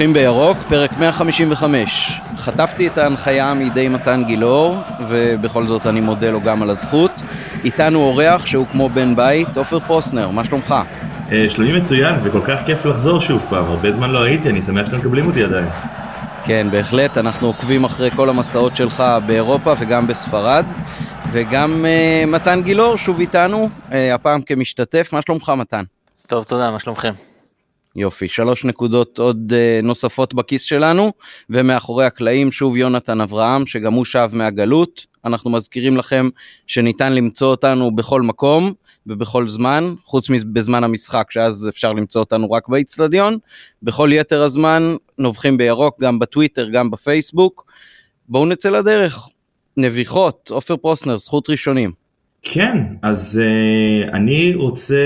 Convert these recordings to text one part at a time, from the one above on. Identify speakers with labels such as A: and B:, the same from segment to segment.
A: נובחים בירוק, פרק 155. חטפתי את ההנחיה מידי מתן גילאור, ובכל זאת אני מודה לו גם על הזכות. איתנו אורח שהוא כמו בן בית, עופר פרוסנר, מה שלומך?
B: אה, שלומי מצוין, וכל כך כיף לחזור שוב פעם, הרבה זמן לא הייתי, אני שמח שאתם מקבלים אותי עדיין.
A: כן, בהחלט, אנחנו עוקבים אחרי כל המסעות שלך באירופה וגם בספרד. וגם uh, מתן גילאור שוב איתנו, uh, הפעם כמשתתף, מה שלומך מתן?
C: טוב, תודה, מה שלומכם?
A: יופי, שלוש נקודות עוד uh, נוספות בכיס שלנו, ומאחורי הקלעים שוב יונתן אברהם, שגם הוא שב מהגלות. אנחנו מזכירים לכם שניתן למצוא אותנו בכל מקום ובכל זמן, חוץ מבזמן המשחק, שאז אפשר למצוא אותנו רק באיצטדיון. בכל יתר הזמן, נובחים בירוק, גם בטוויטר, גם בפייסבוק. בואו נצא לדרך. נביחות, עופר פרוסנר, זכות ראשונים.
B: כן, אז uh, אני רוצה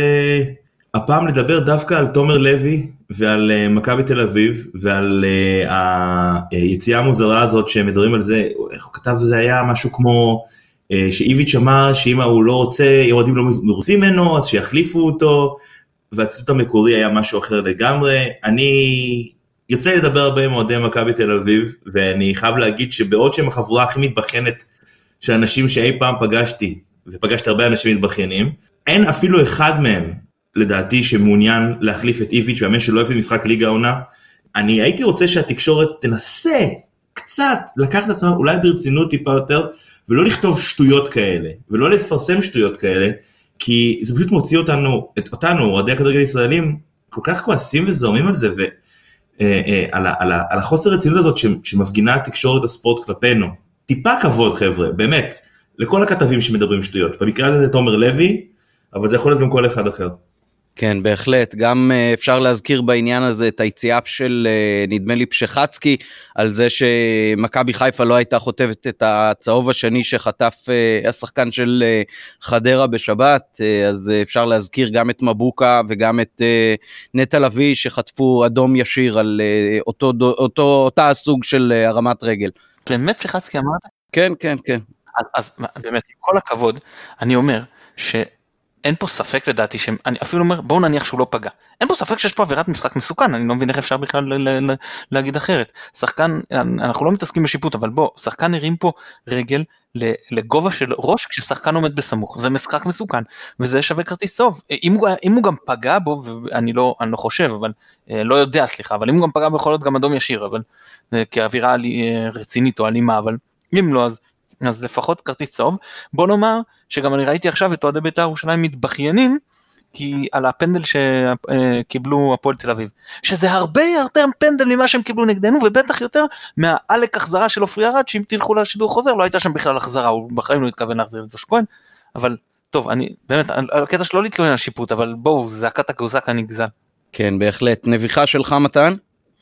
B: הפעם לדבר דווקא על תומר לוי ועל uh, מכבי תל אביב ועל uh, היציאה המוזרה הזאת שהם מדברים על זה, איך הוא כתב זה היה משהו כמו שאיביץ' אמר שאם הוא לא רוצה, אם אוהדים לא מרוצים ממנו אז שיחליפו אותו והציטוט המקורי היה משהו אחר לגמרי. אני יוצא לדבר הרבה עם אוהדי מכבי תל אביב ואני חייב להגיד שבעוד שהם החבורה הכי מתבכיינת של אנשים שאי פעם פגשתי ופגשתי הרבה אנשים מתבכיינים אין אפילו אחד מהם לדעתי שמעוניין להחליף את איביץ' והאמן שלא אוהב את משחק ליגה העונה. אני הייתי רוצה שהתקשורת תנסה קצת לקחת את עצמם אולי ברצינות טיפה יותר ולא לכתוב שטויות כאלה ולא לפרסם שטויות כאלה כי זה פשוט מוציא אותנו, את אותנו, אוהדי הכדורגל ישראלים, כל כך כועסים וזורמים על זה ו... אה, אה, על החוסר רצינות הזאת שמפגינה תקשורת הספורט כלפינו. טיפה כבוד חבר'ה, באמת, לכל הכתבים שמדברים שטויות. במקרה הזה זה תומר לוי, אבל זה יכול להיות גם כל אחד אחר.
A: כן, בהחלט. גם uh, אפשר להזכיר בעניין הזה את היציאה של, uh, נדמה לי, פשחצקי, על זה שמכבי חיפה לא הייתה חוטפת את הצהוב השני שחטף uh, השחקן של חדרה בשבת, אז אפשר להזכיר גם את מבוקה וגם את נטע לביא שחטפו אדום ישיר על אותו, אותו, אותה הסוג של הרמת רגל.
C: באמת פשחצקי אמרת?
A: כן, כן, כן.
C: אז, אז באמת, עם כל הכבוד, אני אומר, ש... אין פה ספק לדעתי שהם, אני אפילו אומר בואו נניח שהוא לא פגע, אין פה ספק שיש פה עבירת משחק מסוכן, אני לא מבין איך אפשר בכלל להגיד אחרת. שחקן, אנחנו לא מתעסקים בשיפוט, אבל בוא, שחקן הרים פה רגל לגובה של ראש כששחקן עומד בסמוך, זה משחק מסוכן, וזה שווה כרטיס צהוב. אם, הוא, גם פגע בו, ואני לא, לא חושב, אבל אה, לא יודע סליחה, אבל אם הוא גם פגע בו יכול להיות גם אדום ישיר, אבל אה, כאווירה אה, רצינית או אלימה, אבל אם לא אז אז לפחות כרטיס צהוב. בוא נאמר שגם אני ראיתי עכשיו את אוהדי בית"ר ירושלים מתבכיינים כי על הפנדל שקיבלו הפועל תל אביב שזה הרבה יותר פנדל ממה שהם קיבלו נגדנו ובטח יותר מהעלק החזרה של עופרי ארד שאם תלכו לשידור חוזר לא הייתה שם בכלל החזרה הוא בחיים לא התכוון להחזיר את דוש כהן אבל טוב אני באמת הקטע שלא להתלונן על שיפוט אבל בואו זעקת הקוזק הנגזל.
A: כן בהחלט נביחה שלך מתן.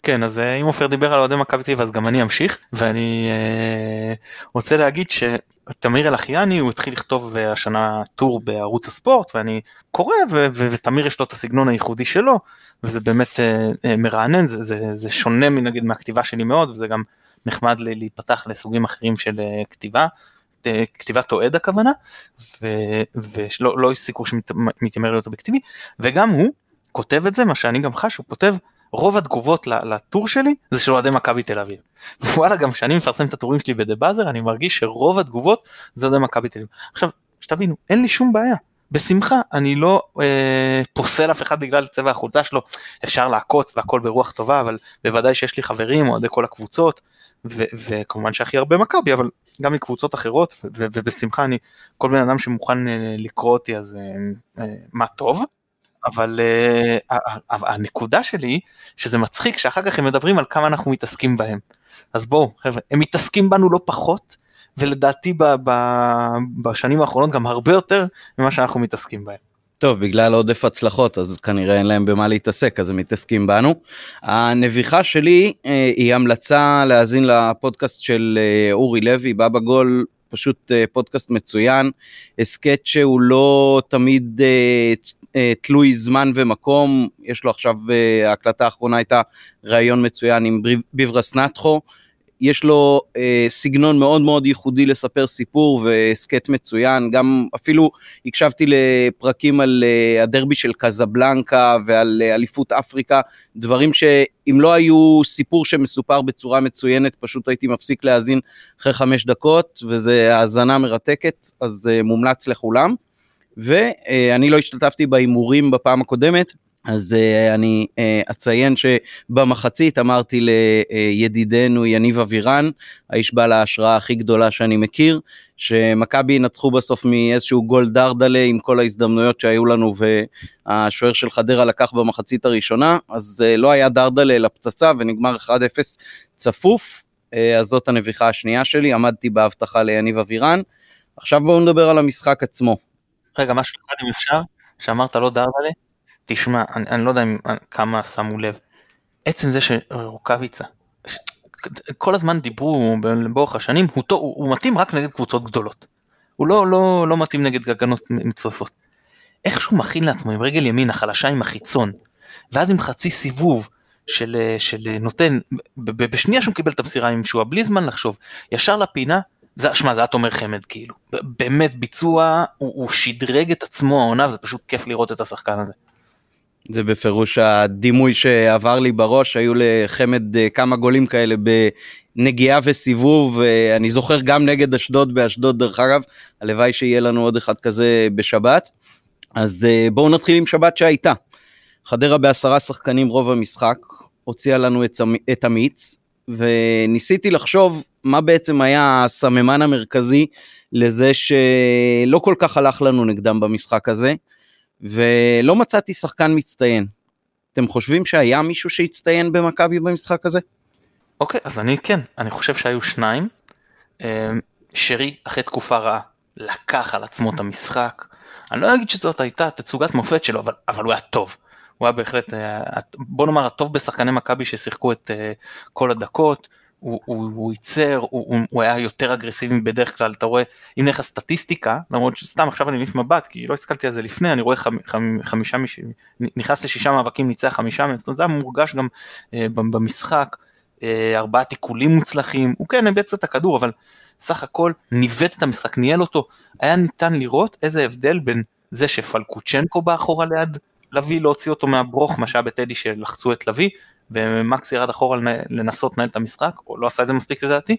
C: כן אז אה, אם עופר דיבר על אוהדי מכבי תל אביב אז גם אני אמשיך ואני אה, רוצה להגיד שתמיר אלחיאני הוא התחיל לכתוב אה, השנה טור בערוץ הספורט ואני קורא ותמיר יש לו את הסגנון הייחודי שלו וזה באמת מרענן זה, זה, זה שונה מנגיד מהכתיבה שלי מאוד וזה גם נחמד לי להיפתח לסוגים אחרים של כתיבה. כתיבת אוהד הכוונה ולא לא יש סיכוי שמתיימר להיות אובייקטיבי וגם הוא כותב את זה מה שאני גם חש הוא כותב רוב התגובות לטור שלי זה של אוהדי מכבי תל אביב. וואלה גם כשאני מפרסם את הטורים שלי בדה באזר אני מרגיש שרוב התגובות זה אוהדי מכבי תל אביב. עכשיו שתבינו אין לי שום בעיה בשמחה אני לא אה, פוסל אף אחד בגלל צבע החולצה שלו אפשר לעקוץ והכל ברוח טובה אבל בוודאי שיש לי חברים אוהדי כל הקבוצות ו- וכמובן שהכי הרבה מכבי אבל גם מקבוצות אחרות ו- ובשמחה אני כל בן אדם שמוכן אה, לקרוא אותי אז אה, אה, מה טוב. אבל uh, הנקודה שלי שזה מצחיק שאחר כך הם מדברים על כמה אנחנו מתעסקים בהם. אז בואו חבר'ה הם מתעסקים בנו לא פחות ולדעתי בשנים האחרונות גם הרבה יותר ממה שאנחנו מתעסקים בהם.
A: טוב, בגלל עודף הצלחות, אז כנראה אין להם במה להתעסק, אז הם מתעסקים בנו. הנביכה שלי אה, היא המלצה להאזין לפודקאסט של אה, אורי לוי, בבא גול, פשוט אה, פודקאסט מצוין, הסכת שהוא לא תמיד אה, אה, תלוי זמן ומקום, יש לו עכשיו, ההקלטה האחרונה הייתה ראיון מצוין עם ביברס נטחו, יש לו אה, סגנון מאוד מאוד ייחודי לספר סיפור והסכת מצוין, גם אפילו הקשבתי לפרקים על אה, הדרבי של קזבלנקה ועל אה, אליפות אפריקה, דברים שאם לא היו סיפור שמסופר בצורה מצוינת, פשוט הייתי מפסיק להאזין אחרי חמש דקות, וזה האזנה מרתקת, אז אה, מומלץ לכולם. ואני לא השתתפתי בהימורים בפעם הקודמת, אז uh, אני uh, אציין שבמחצית אמרתי לידידנו יניב אבירן, האיש בעל ההשראה הכי גדולה שאני מכיר, שמכבי ינצחו בסוף מאיזשהו גול דרדלה עם כל ההזדמנויות שהיו לנו והשוער של חדרה לקח במחצית הראשונה, אז uh, לא היה דרדלה אלא פצצה ונגמר 1-0 צפוף, uh, אז זאת הנביכה השנייה שלי, עמדתי בהבטחה ליניב אבירן. עכשיו בואו נדבר על המשחק עצמו.
C: רגע, משהו אחד אם אפשר, שאמרת לא דרדלה, תשמע, אני, אני לא יודע אם, כמה שמו לב, עצם זה שרוקאביצה, כל הזמן דיברו באורך השנים, הוא, הוא, הוא מתאים רק נגד קבוצות גדולות. הוא לא, לא, לא מתאים נגד גגנות מצרפות. איך שהוא מכין לעצמו עם רגל ימין החלשה עם החיצון, ואז עם חצי סיבוב של, של נותן, בשנייה שהוא קיבל את המסירה עם שועה, בלי זמן לחשוב, ישר לפינה, זה, שמע, זה היה תומר חמד, כאילו. באמת ביצוע, הוא, הוא שדרג את עצמו העונה, וזה פשוט כיף לראות את השחקן הזה.
A: זה בפירוש הדימוי שעבר לי בראש, היו לחמד אה, כמה גולים כאלה בנגיעה וסיבוב, אה, אני זוכר גם נגד אשדוד באשדוד דרך אגב, הלוואי שיהיה לנו עוד אחד כזה בשבת. אז אה, בואו נתחיל עם שבת שהייתה. חדרה בעשרה שחקנים רוב המשחק, הוציאה לנו את המיץ, וניסיתי לחשוב מה בעצם היה הסממן המרכזי לזה שלא כל כך הלך לנו נגדם במשחק הזה. ולא מצאתי שחקן מצטיין. אתם חושבים שהיה מישהו שהצטיין במכבי במשחק הזה?
C: אוקיי, okay, אז אני כן, אני חושב שהיו שניים. אמ, שרי, אחרי תקופה רעה, לקח על עצמו את המשחק. אני לא אגיד שזאת הייתה תצוגת מופת שלו, אבל, אבל הוא היה טוב. הוא היה בהחלט, אה, בוא נאמר, הטוב בשחקני מכבי ששיחקו את אה, כל הדקות. הוא, הוא, הוא ייצר, הוא, הוא, היה יותר אגרסיבי בדרך כלל, אתה רואה, אם נלך סטטיסטיקה, למרות שסתם עכשיו אני מעיף מבט, כי לא הסתכלתי על זה לפני, אני רואה חמ, חמ, חמישה, נכנס לשישה מאבקים, ניצח חמישה מהם, זאת אומרת זה היה מורגש גם אה, במשחק, אה, ארבעה תיקולים מוצלחים, הוא כן איבד קצת הכדור, אבל סך הכל ניווט את המשחק, ניהל אותו, היה ניתן לראות איזה הבדל בין זה שפלקוצ'נקו בא אחורה ליד לביא להוציא אותו מהברוך, מה שהיה בטדי שלחצו את לביא, ומקס ירד אחורה לנסות לנהל את המשחק, או לא עשה את זה מספיק לדעתי,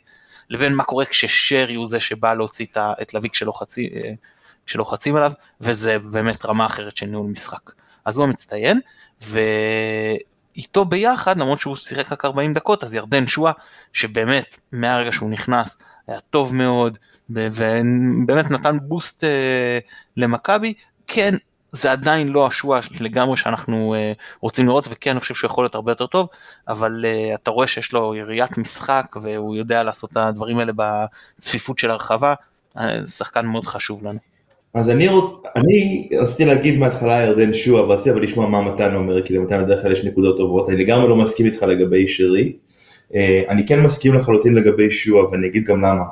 C: לבין מה קורה כששרי הוא זה שבא להוציא את לוי כשלוחצים, אה, עליו, וזה באמת רמה אחרת של ניהול משחק. אז הוא המצטיין, ואיתו ביחד, למרות שהוא שיחק רק 40 דקות, אז ירדן שואה, שבאמת מהרגע שהוא נכנס היה טוב מאוד, ובאמת נתן בוסט אה, למכבי, כן זה עדיין לא השואה לגמרי שאנחנו uh, רוצים לראות וכן אני חושב שהוא יכול להיות הרבה יותר טוב אבל uh, אתה רואה שיש לו יריית משחק והוא יודע לעשות את הדברים האלה בצפיפות של הרחבה uh, שחקן מאוד חשוב לנו.
B: אז אני, אני רציתי להגיד מההתחלה ירדן שואה ורציתי אבל לשמוע מה מתן אומר כי למתן בדרך כלל יש נקודות טובות אני לגמרי לא מסכים איתך לגבי שרי אני כן מסכים לחלוטין לגבי שואה ואני אגיד גם למה.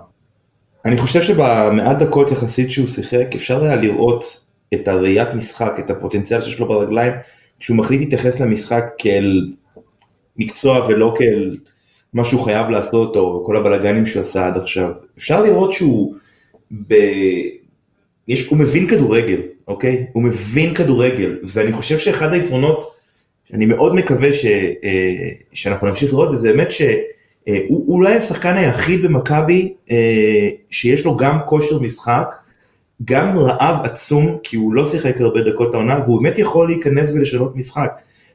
B: אני חושב שבמעט דקות יחסית שהוא שיחק אפשר היה לראות את הראיית משחק, את הפוטנציאל שיש לו ברגליים, כשהוא מחליט להתייחס למשחק כאל מקצוע ולא כאל מה שהוא חייב לעשות, או כל הבלאגנים שהוא עשה עד עכשיו. אפשר לראות שהוא ב... יש, הוא מבין כדורגל, אוקיי? הוא מבין כדורגל, ואני חושב שאחד היתרונות, אני מאוד מקווה ש, אה, שאנחנו נמשיך לראות את זה, באמת שהוא אה, אולי השחקן היחיד במכבי אה, שיש לו גם כושר משחק, גם רעב עצום, כי הוא לא שיחק הרבה דקות העונה, והוא באמת יכול להיכנס ולשנות משחק.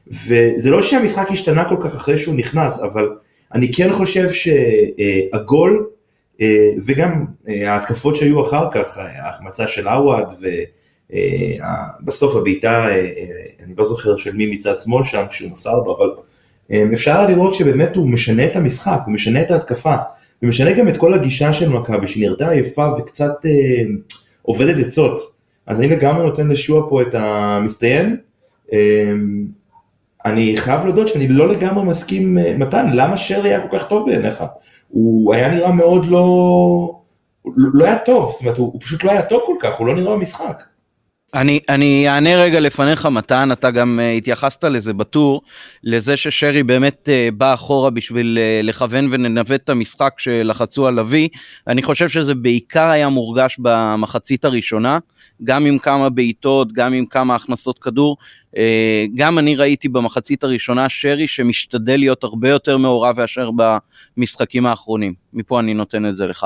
B: וזה לא שהמשחק השתנה כל כך אחרי שהוא נכנס, אבל אני כן חושב שהגול, אה, וגם אה, ההתקפות שהיו אחר כך, ההחמצה של עווד, ובסוף אה, הבעיטה, אני לא זוכר של מי מצד שמאל שם כשהוא מסר לו, אבל אפשר לראות שבאמת הוא משנה את המשחק, הוא משנה את ההתקפה, ומשנה גם את כל הגישה של מכבי, שנראתה עייפה וקצת... עובדת עצות. אז אני לגמרי נותן לשועה פה את המסתיים. אמ, אני חייב להודות שאני לא לגמרי מסכים, אה, מתן, למה שרי היה כל כך טוב בעיניך? הוא היה נראה מאוד לא... לא היה טוב, זאת אומרת, הוא, הוא פשוט לא היה טוב כל כך, הוא לא נראה במשחק.
A: אני, אענה רגע לפניך מתן, אתה גם uh, התייחסת לזה בטור, לזה ששרי באמת uh, בא אחורה בשביל uh, לכוון ולנווט את המשחק שלחצו על אבי, אני חושב שזה בעיקר היה מורגש במחצית הראשונה, גם עם כמה בעיטות, גם עם כמה הכנסות כדור, uh, גם אני ראיתי במחצית הראשונה שרי שמשתדל להיות הרבה יותר מעורב מאשר במשחקים האחרונים, מפה אני נותן את זה לך.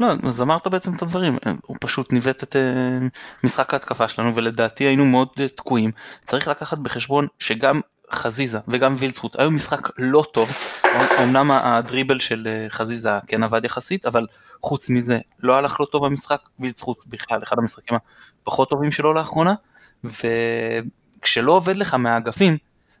C: לא, אז אמרת בעצם את הדברים, הוא פשוט ניווט את אה, משחק ההתקפה שלנו ולדעתי היינו מאוד אה, תקועים. צריך לקחת בחשבון שגם חזיזה וגם וילצחוט היו משחק לא טוב, אמנם הדריבל של אה, חזיזה כן עבד יחסית, אבל חוץ מזה לא הלך לו טוב במשחק, וילצחוט בכלל אחד המשחקים הפחות טובים שלו לאחרונה, וכשלא עובד לך מהאגפים,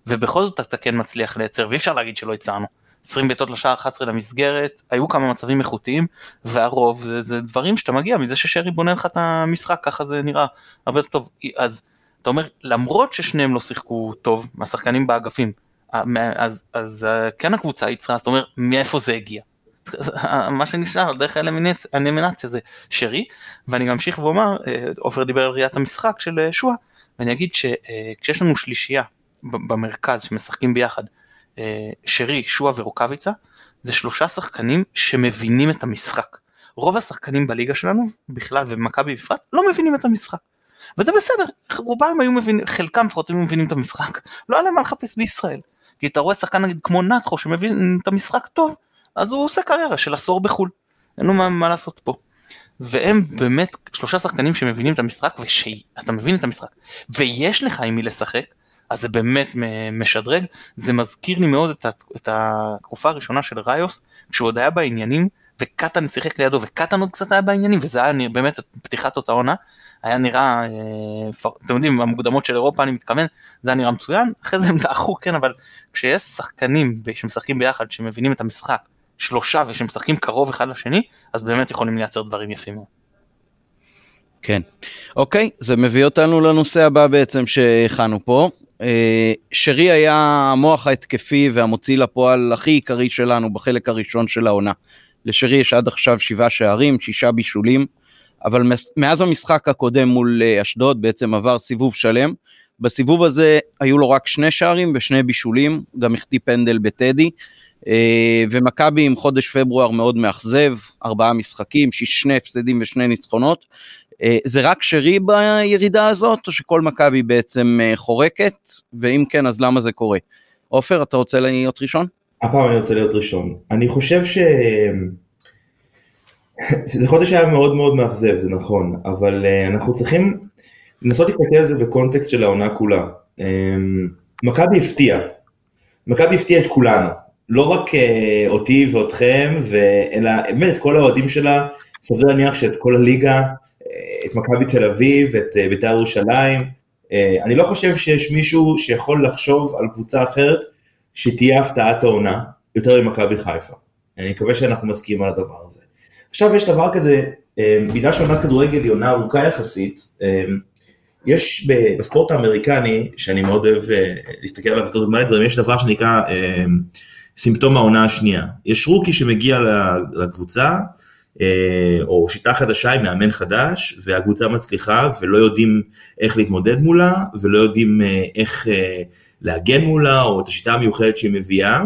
C: ובכל זאת אתה כן מצליח לייצר, ואי אפשר להגיד שלא הצענו. 20 בעיטות לשער 11 למסגרת, היו כמה מצבים איכותיים, והרוב זה, זה דברים שאתה מגיע מזה ששרי בונה לך את המשחק, ככה זה נראה הרבה יותר טוב. אז אתה אומר, למרות ששניהם לא שיחקו טוב, מהשחקנים באגפים, אז, אז כן הקבוצה יצרה, אז אתה אומר, מאיפה זה הגיע? מה שנשאר דרך האלמינציה זה שרי, ואני גם אמשיך ואומר, אה, עופר דיבר על ראיית המשחק של אה, שואה, ואני אגיד שכשיש לנו שלישייה במרכז שמשחקים ביחד, שרי, שועה ורוקאביצה, זה שלושה שחקנים שמבינים את המשחק. רוב השחקנים בליגה שלנו, בכלל ומכבי בפרט, לא מבינים את המשחק. וזה בסדר, רובם היו מבינים, חלקם לפחות היו מבינים את המשחק, לא היה להם מה לחפש בישראל. כי אתה רואה שחקן נגיד כמו נתחו שמבין את המשחק טוב, אז הוא עושה קריירה של עשור בחו"ל. אין לו מה, מה לעשות פה. והם באמת שלושה שחקנים שמבינים את המשחק ושאתה מבין את המשחק ויש לך עם מי לשחק אז זה באמת משדרג, זה מזכיר לי מאוד את, התקופה הראשונה של ראיוס, כשהוא עוד היה בעניינים, וקטן שיחק לידו, וקטן עוד קצת היה בעניינים, וזה היה נראה, באמת פתיחת אותה עונה, היה נראה, אה, אתם יודעים, המוקדמות של אירופה אני מתכוון, זה היה נראה מצוין, אחרי זה הם דעכו, כן, אבל כשיש שחקנים שמשחקים ביחד, שמבינים את המשחק, שלושה ושמשחקים קרוב אחד לשני, אז באמת יכולים לייצר דברים יפים מאוד.
A: כן, אוקיי, זה מביא אותנו לנושא הבא בעצם שהכנו פה, שרי היה המוח ההתקפי והמוציא לפועל הכי עיקרי שלנו בחלק הראשון של העונה. לשרי יש עד עכשיו שבעה שערים, שישה בישולים, אבל מאז המשחק הקודם מול אה, אשדוד בעצם עבר סיבוב שלם. בסיבוב הזה היו לו רק שני שערים ושני בישולים, גם החטיא פנדל בטדי. אה, ומכבי עם חודש פברואר מאוד מאכזב, ארבעה משחקים, שני הפסדים ושני ניצחונות. אה, זה רק שרי בירידה הזאת, או שכל מכבי בעצם אה, חורקת? ואם כן, אז למה זה קורה? עופר, אתה רוצה להיות ראשון?
B: הפעם אני רוצה להיות ראשון. אני חושב ש... זה חודש היה מאוד מאוד מאכזב, זה נכון, אבל אה, אנחנו צריכים לנסות להסתכל על זה בקונטקסט של העונה כולה. מכבי הפתיע, מכבי הפתיע את כולנו, לא רק אותי ואותכם, אלא באמת את כל האוהדים שלה, סביר להניח שאת כל הליגה, את מכבי תל אביב, את אה, בית"ר ירושלים. אה, אני לא חושב שיש מישהו שיכול לחשוב על קבוצה אחרת שתהיה הפתעת העונה יותר ממכבי חיפה. אני מקווה שאנחנו מסכימים על הדבר הזה. עכשיו יש דבר כזה, אה, בגלל שעונת כדורגל היא עונה ארוכה יחסית, יש בספורט האמריקני, שאני מאוד אוהב להסתכל עליו בתור דוגמא לדברים, יש דבר שנקרא סימפטום העונה השנייה. יש רוקי שמגיע לקבוצה, או שיטה חדשה עם מאמן חדש והקבוצה מצליחה ולא יודעים איך להתמודד מולה ולא יודעים אה, איך אה, להגן מולה או את השיטה המיוחדת שהיא מביאה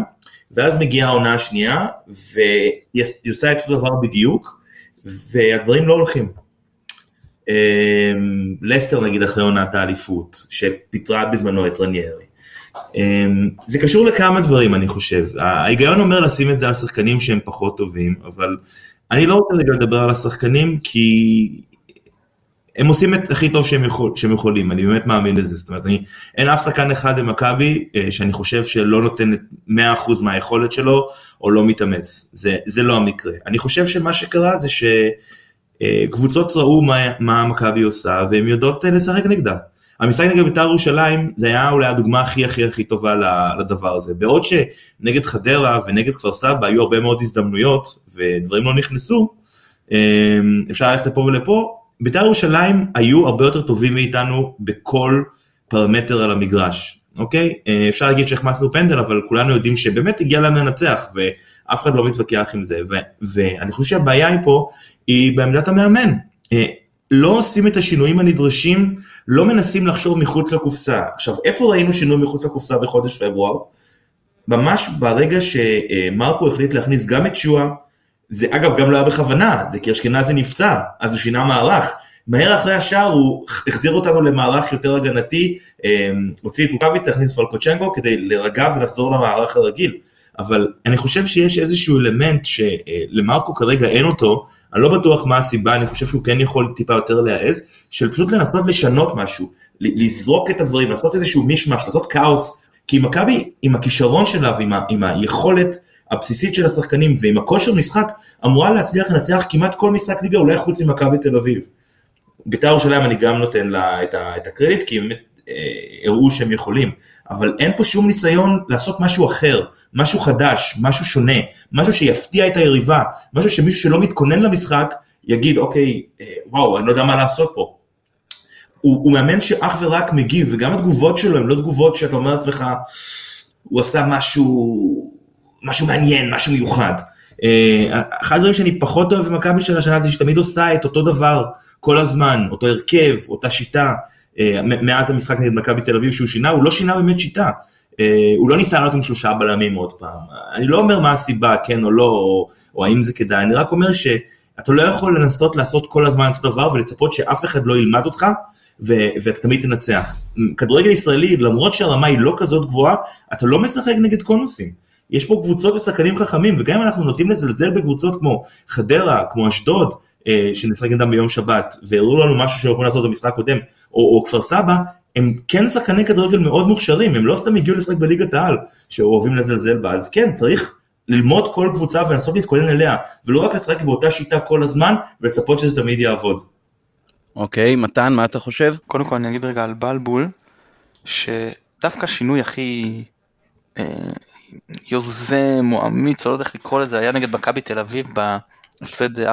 B: ואז מגיעה העונה השנייה והיא עושה את אותו דבר בדיוק והדברים לא הולכים. לסטר נגיד אחרי עונת האליפות שפיטרה בזמנו את רניירי. זה קשור לכמה דברים אני חושב, ההיגיון אומר לשים את זה על שחקנים שהם פחות טובים אבל אני לא רוצה לדבר על השחקנים, כי הם עושים את הכי טוב שהם, יכול, שהם יכולים, אני באמת מאמין לזה. זאת אומרת, אני, אין אף שחקן אחד במכבי אה, שאני חושב שלא נותן את 100% מהיכולת שלו, או לא מתאמץ. זה, זה לא המקרה. אני חושב שמה שקרה זה שקבוצות אה, ראו מה, מה מכבי עושה, והן יודעות אה, לשחק נגדה. המשחק נגד בית"ר ירושלים זה היה אולי הדוגמה הכי הכי הכי טובה לדבר הזה. בעוד שנגד חדרה ונגד כפר סבא היו הרבה מאוד הזדמנויות ודברים לא נכנסו, אמ, אפשר ללכת לפה ולפה, בית"ר ירושלים היו הרבה יותר טובים מאיתנו בכל פרמטר על המגרש, אוקיי? אה, אפשר להגיד שהחמצנו פנדל, אבל כולנו יודעים שבאמת הגיע להם לנצח, ואף אחד לא מתווכח עם זה, ו- ואני חושב שהבעיה היא פה, היא בעמדת המאמן. אה, לא עושים את השינויים הנדרשים, לא מנסים לחשוב מחוץ לקופסה. עכשיו, איפה ראינו שינוי מחוץ לקופסה בחודש פברואר? ממש ברגע שמרקו החליט להכניס גם את שואה, זה אגב גם לא היה בכוונה, זה כי אשכנזי נפצע, אז הוא שינה מערך. מהר אחרי השער הוא החזיר אותנו למערך יותר הגנתי, אמ, הוציא את רוקאביץ, להכניס פולקוצ'נקו כדי להירגע ולחזור למערך הרגיל. אבל אני חושב שיש איזשהו אלמנט שלמרקו כרגע אין אותו, אני לא בטוח מה הסיבה, אני חושב שהוא כן יכול טיפה יותר להעז, של פשוט לנסות לשנות משהו, לזרוק את הדברים, לעשות איזשהו מישמש, לעשות כאוס, כי מכבי עם הכישרון שלה ועם היכולת הבסיסית של השחקנים ועם הכושר משחק, אמורה להצליח לנצח כמעט כל משחק ליגה, אולי חוץ ממכבי תל אביב. בית"ר ירושלים אני גם נותן לה את, ה, את הקרדיט, כי באמת אה, הראו שהם יכולים, אבל אין פה שום ניסיון לעשות משהו אחר, משהו חדש, משהו שונה, משהו שיפתיע את היריבה, משהו שמישהו שלא מתכונן למשחק יגיד, אוקיי, אה, וואו, אני לא יודע מה לעשות פה. הוא, הוא מאמן שאך ורק מגיב, וגם התגובות שלו הן לא תגובות שאתה אומר לעצמך, הוא עשה משהו, משהו מעניין, משהו מיוחד. אה, אחד הדברים שאני פחות אוהב במכבי של השנה זה שתמיד עושה את אותו דבר כל הזמן, אותו הרכב, אותה שיטה. אה, מאז המשחק נגד מכבי תל אביב שהוא שינה, הוא לא שינה באמת שיטה. אה, הוא לא ניסה לעלות עם שלושה בלמים עוד פעם. אני לא אומר מה הסיבה, כן או לא, או, או האם זה כדאי, אני רק אומר שאתה לא יכול לנסות לעשות כל הזמן אותו דבר ולצפות שאף אחד לא ילמד אותך ו- ואתה תמיד תנצח. כדורגל ישראלי, למרות שהרמה היא לא כזאת גבוהה, אתה לא משחק נגד קונוסים. יש פה קבוצות ושחקנים חכמים, וגם אם אנחנו נוטים לזלזל בקבוצות כמו חדרה, כמו אשדוד, אה, שנשחק נגדם ביום שבת, והראו לנו משהו שהם יכולים לעשות במשחק קודם, או, או כפר סבא, הם כן שחקני כדורגל מאוד מוכשרים, הם לא סתם הגיעו לשחק בליגת העל, שאוהבים לזלזל בה, אז כן, צריך ללמוד כל קבוצה ולנסות להתכונן אליה, ולא רק לשחק באותה שיטה כל הזמן, ולצפות שזה תמיד יעבוד.
A: אוקיי, מתן, מה אתה חושב?
C: קודם כל אני אגיד רגע על בלבול, שדווקא השינוי הכי אה, יוזם או אמיץ, או לא יודע איך לקרוא לזה, היה נגד מכבי תל אביב בהפסד 4-3,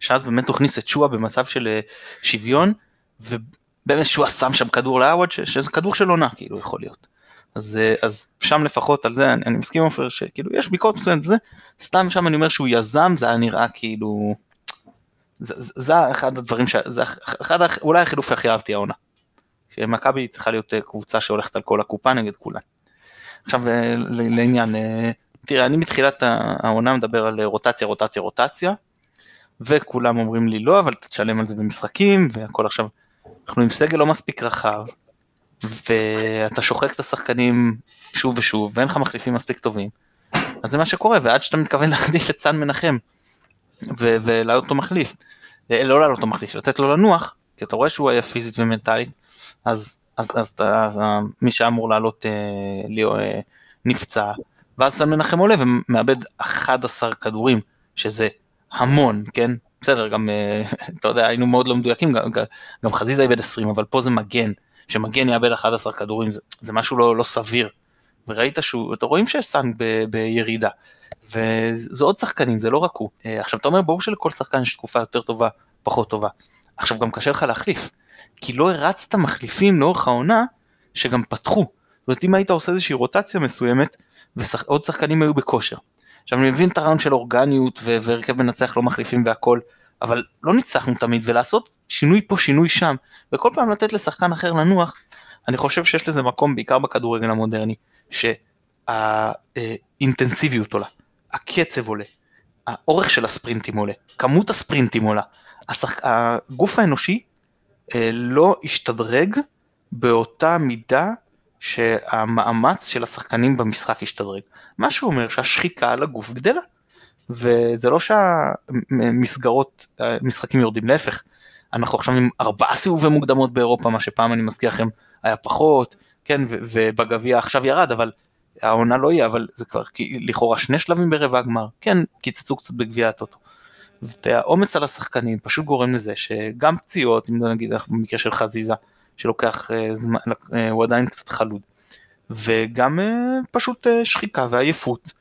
C: שאז באמת הוא הכניס את שואה במצב של אה, שוויון, ובאמת שואה שם שם כדור לעווד, שזה כדור של עונה, כאילו יכול להיות. אז, אה, אז שם לפחות על זה אני, אני מסכים עופר שכאילו יש ביקורת מסוימת זה, סתם שם אני אומר שהוא יזם זה היה נראה כאילו זה, זה אחד הדברים, ש... זה אחד, אולי החילוף הכי אהבתי העונה. שמכבי צריכה להיות אה, קבוצה שהולכת על כל הקופה נגד כולם. עכשיו אה, לעניין, אה, תראה, אני מתחילת העונה מדבר על רוטציה, רוטציה, רוטציה, וכולם אומרים לי לא, אבל תשלם על זה במשחקים, והכל עכשיו, אנחנו עם סגל לא מספיק רחב, ואתה שוחק את השחקנים שוב ושוב, ואין לך מחליפים מספיק טובים, אז זה מה שקורה, ועד שאתה מתכוון להחליף את סן מנחם, ולהעלות אותו מחליף. אה, לא להעלות אותו מחליף, לתת לו לנוח, כי אתה רואה שהוא היה פיזית ומנטלית, אז, אז, אז, אז, אז מי שאמור לעלות אה, אה, נפצע, ואז סן מנחם עולה ומאבד 11 כדורים, שזה המון, כן? בסדר, גם, אה, אתה יודע, היינו מאוד לא מדויקים, גם, גם חזיזה איבד 20, אבל פה זה מגן, שמגן יאבד 11 כדורים, זה, זה משהו לא, לא סביר. וראית שהוא, אתה רואים שסאן ב, בירידה. וזה עוד שחקנים, זה לא רק הוא. אה, עכשיו אתה אומר, ברור שלכל שחקן יש תקופה יותר טובה, פחות טובה. עכשיו גם קשה לך להחליף, כי לא הרצת מחליפים לאורך העונה שגם פתחו. זאת אומרת, אם היית עושה איזושהי רוטציה מסוימת, ועוד שחקנים היו בכושר. עכשיו אני מבין את הרעיון של אורגניות והרכב מנצח לא מחליפים והכל, אבל לא ניצחנו תמיד, ולעשות שינוי פה, שינוי שם, וכל פעם לתת לשחקן אחר לנוח, אני חושב שיש לזה מקום בעיקר בכדורגל המודרני, שהאינטנסיביות עולה, הקצב עולה, האורך של הספרינטים עולה, כמות הספרינטים עולה, השח... הגוף האנושי לא השתדרג באותה מידה שהמאמץ של השחקנים במשחק השתדרג. מה שאומר שהשחיקה על הגוף גדלה. וזה לא שהמסגרות, משחקים יורדים, להפך, אנחנו עכשיו עם ארבעה סיבובי מוקדמות באירופה, מה שפעם אני מזכיר לכם היה פחות, כן, ובגביע עכשיו ירד, אבל העונה לא יהיה, אבל זה כבר לכאורה שני שלבים ברבע הגמר, כן, קיצצו קצת בגביע הטוטו. והעומס על השחקנים פשוט גורם לזה שגם פציעות, אם נגיד במקרה של חזיזה, שלוקח אה, זמן, אה, הוא עדיין קצת חלוד, וגם אה, פשוט שחיקה ועייפות,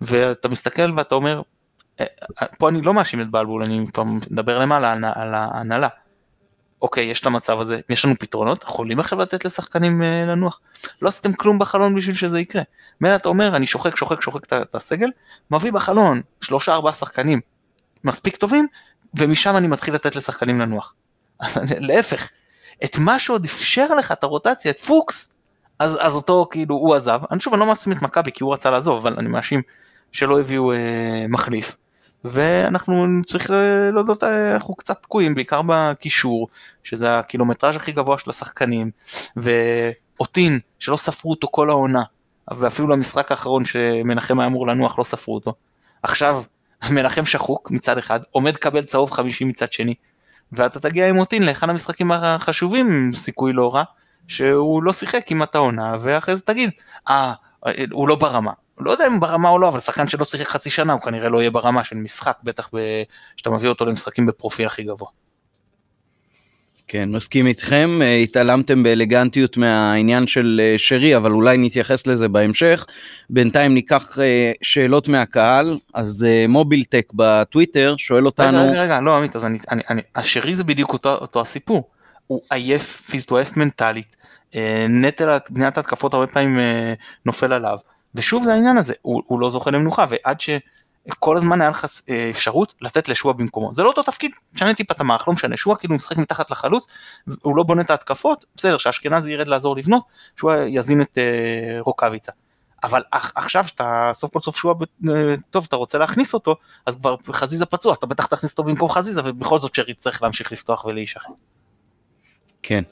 C: ואתה מסתכל ואתה אומר, פה אני לא מאשים את בלבול, אני כבר מדבר למעלה על ההנהלה. אוקיי, יש את המצב הזה, יש לנו פתרונות, יכולים עכשיו לתת לשחקנים לנוח. לא עשיתם כלום בחלון בשביל שזה יקרה. מילא אתה אומר, אני שוחק, שוחק, שוחק את הסגל, מביא בחלון שלושה ארבעה שחקנים מספיק טובים, ומשם אני מתחיל לתת לשחקנים לנוח. אז להפך, את מה שעוד אפשר לך את הרוטציה, את פוקס, אז, אז אותו כאילו הוא עזב, אני שוב אני לא מאשים את מכבי כי הוא רצה לעזוב, אבל אני מאשים שלא הביאו אה, מחליף. ואנחנו צריך להודות, אה, אנחנו קצת תקועים, בעיקר בקישור, שזה הקילומטראז' הכי גבוה של השחקנים, ואוטין, שלא ספרו אותו כל העונה, ואפילו למשחק האחרון שמנחם היה אמור לנוח לא ספרו אותו. עכשיו מנחם שחוק מצד אחד, עומד לקבל צהוב חמישי מצד שני, ואתה תגיע עם אוטין לאחד המשחקים החשובים סיכוי לא רע, שהוא לא שיחק כמעט העונה, ואחרי זה תגיד, אה, הוא לא ברמה. לא יודע אם ברמה או לא, אבל שחקן שלא שיחק חצי שנה הוא כנראה לא יהיה ברמה של משחק, בטח כשאתה מביא אותו למשחקים בפרופיל הכי גבוה.
A: כן, מסכים איתכם, אה, התעלמתם באלגנטיות מהעניין של אה, שרי, אבל אולי נתייחס לזה בהמשך. בינתיים ניקח אה, שאלות מהקהל, אז מוביל טק בטוויטר שואל אותנו...
C: רגע, רגע, רגע, לא עמית, אז אני, אני, אני, השרי זה בדיוק אותו, אותו הסיפור. הוא עייף פיזית, הוא עייף מנטלית, נטל בניית התקפות הרבה פעמים נופל עליו, ושוב זה העניין הזה, הוא, הוא לא זוכה למנוחה, ועד ש... כל הזמן היה לך אה, אפשרות לתת לשועה במקומו. זה לא אותו תפקיד, משנה טיפה את המערך, לא משנה, שועה כאילו משחק מתחת לחלוץ, הוא לא בונה את ההתקפות, בסדר, שאשכנזי ירד לעזור לבנות, שועה יזין את אה, רוקאביצה. אבל עכשיו שאתה סוף כל סוף שועה אה, טוב אתה רוצה להכניס אותו אז כבר חזיזה פצוע אז אתה בטח תכניס אותו במקום חזיזה ובכל זאת שרי צריך להמשיך לפתוח ולהישחק.
A: כן.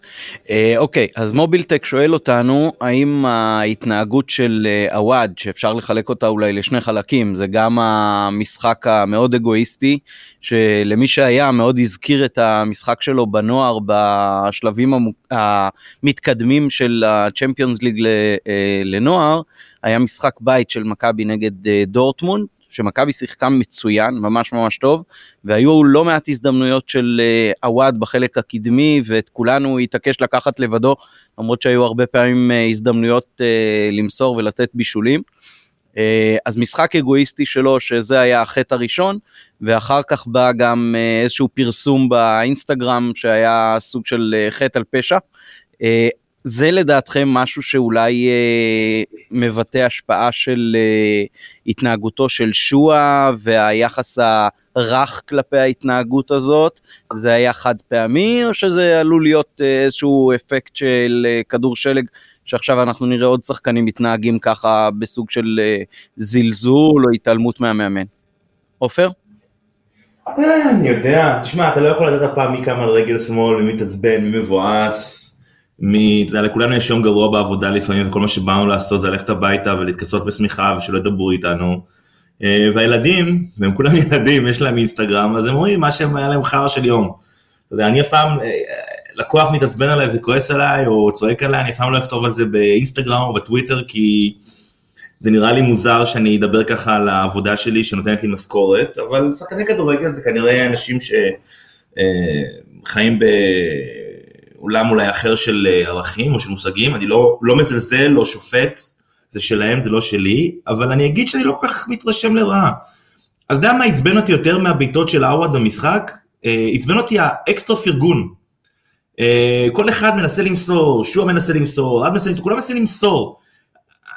A: אה, אוקיי, אז מובילטק שואל אותנו האם ההתנהגות של עווד, אה, שאפשר לחלק אותה אולי לשני חלקים, זה גם המשחק המאוד אגואיסטי, שלמי שהיה מאוד הזכיר את המשחק שלו בנוער בשלבים המתקדמים של הצ'מפיונס ליג אה, לנוער, היה משחק בית של מכבי נגד דורטמונד, שמכבי שיחקה מצוין, ממש ממש טוב, והיו לא מעט הזדמנויות של עווד uh, בחלק הקדמי, ואת כולנו התעקש לקחת לבדו, למרות שהיו הרבה פעמים uh, הזדמנויות uh, למסור ולתת בישולים. אז משחק אגואיסטי שלו, שזה היה החטא הראשון, ואחר כך בא גם איזשהו פרסום באינסטגרם שהיה סוג של חטא על פשע. זה לדעתכם משהו שאולי אה, מבטא השפעה של אה, התנהגותו של שואה והיחס הרך כלפי ההתנהגות הזאת? זה היה חד פעמי או שזה עלול להיות אה, איזשהו אפקט של אה, כדור שלג שעכשיו אנחנו נראה עוד שחקנים מתנהגים ככה בסוג של אה, זלזול או התעלמות מהמאמן? עופר?
B: אה, אני יודע, תשמע, אתה לא יכול לדעת אף פעם מי קם על רגל שמאל, מי מתעצבן, מי מבואס. מ... אתה יודע, לכולנו יש יום גרוע בעבודה לפעמים, וכל מה שבאנו לעשות זה ללכת הביתה ולהתכסות בשמיכה ושלא ידברו איתנו. אה, והילדים, והם כולם ילדים, יש להם אינסטגרם, אז הם רואים מה שהם היה להם חרא של יום. אתה יודע, אני אף פעם, אה, לקוח מתעצבן עליי וכועס עליי, או צועק עליי, אני אף פעם לא אכתוב על זה באינסטגרם או בטוויטר, כי זה נראה לי מוזר שאני אדבר ככה על העבודה שלי שנותנת לי משכורת, אבל שחקני כדורגל זה כנראה אנשים שחיים אה, ב... עולם אולי אחר של אה, ערכים או של מושגים, אני לא, לא מזלזל, לא שופט, זה שלהם, זה לא שלי, אבל אני אגיד שאני לא כל כך מתרשם לרעה. אתה יודע מה עצבן אותי יותר מהבעיטות של עווד במשחק? אה, עצבן אותי האקסטרה פרגון. אה, כל אחד מנסה למסור, שועה מנסה למסור, עד מנסה למסור, כולם מנסים למסור.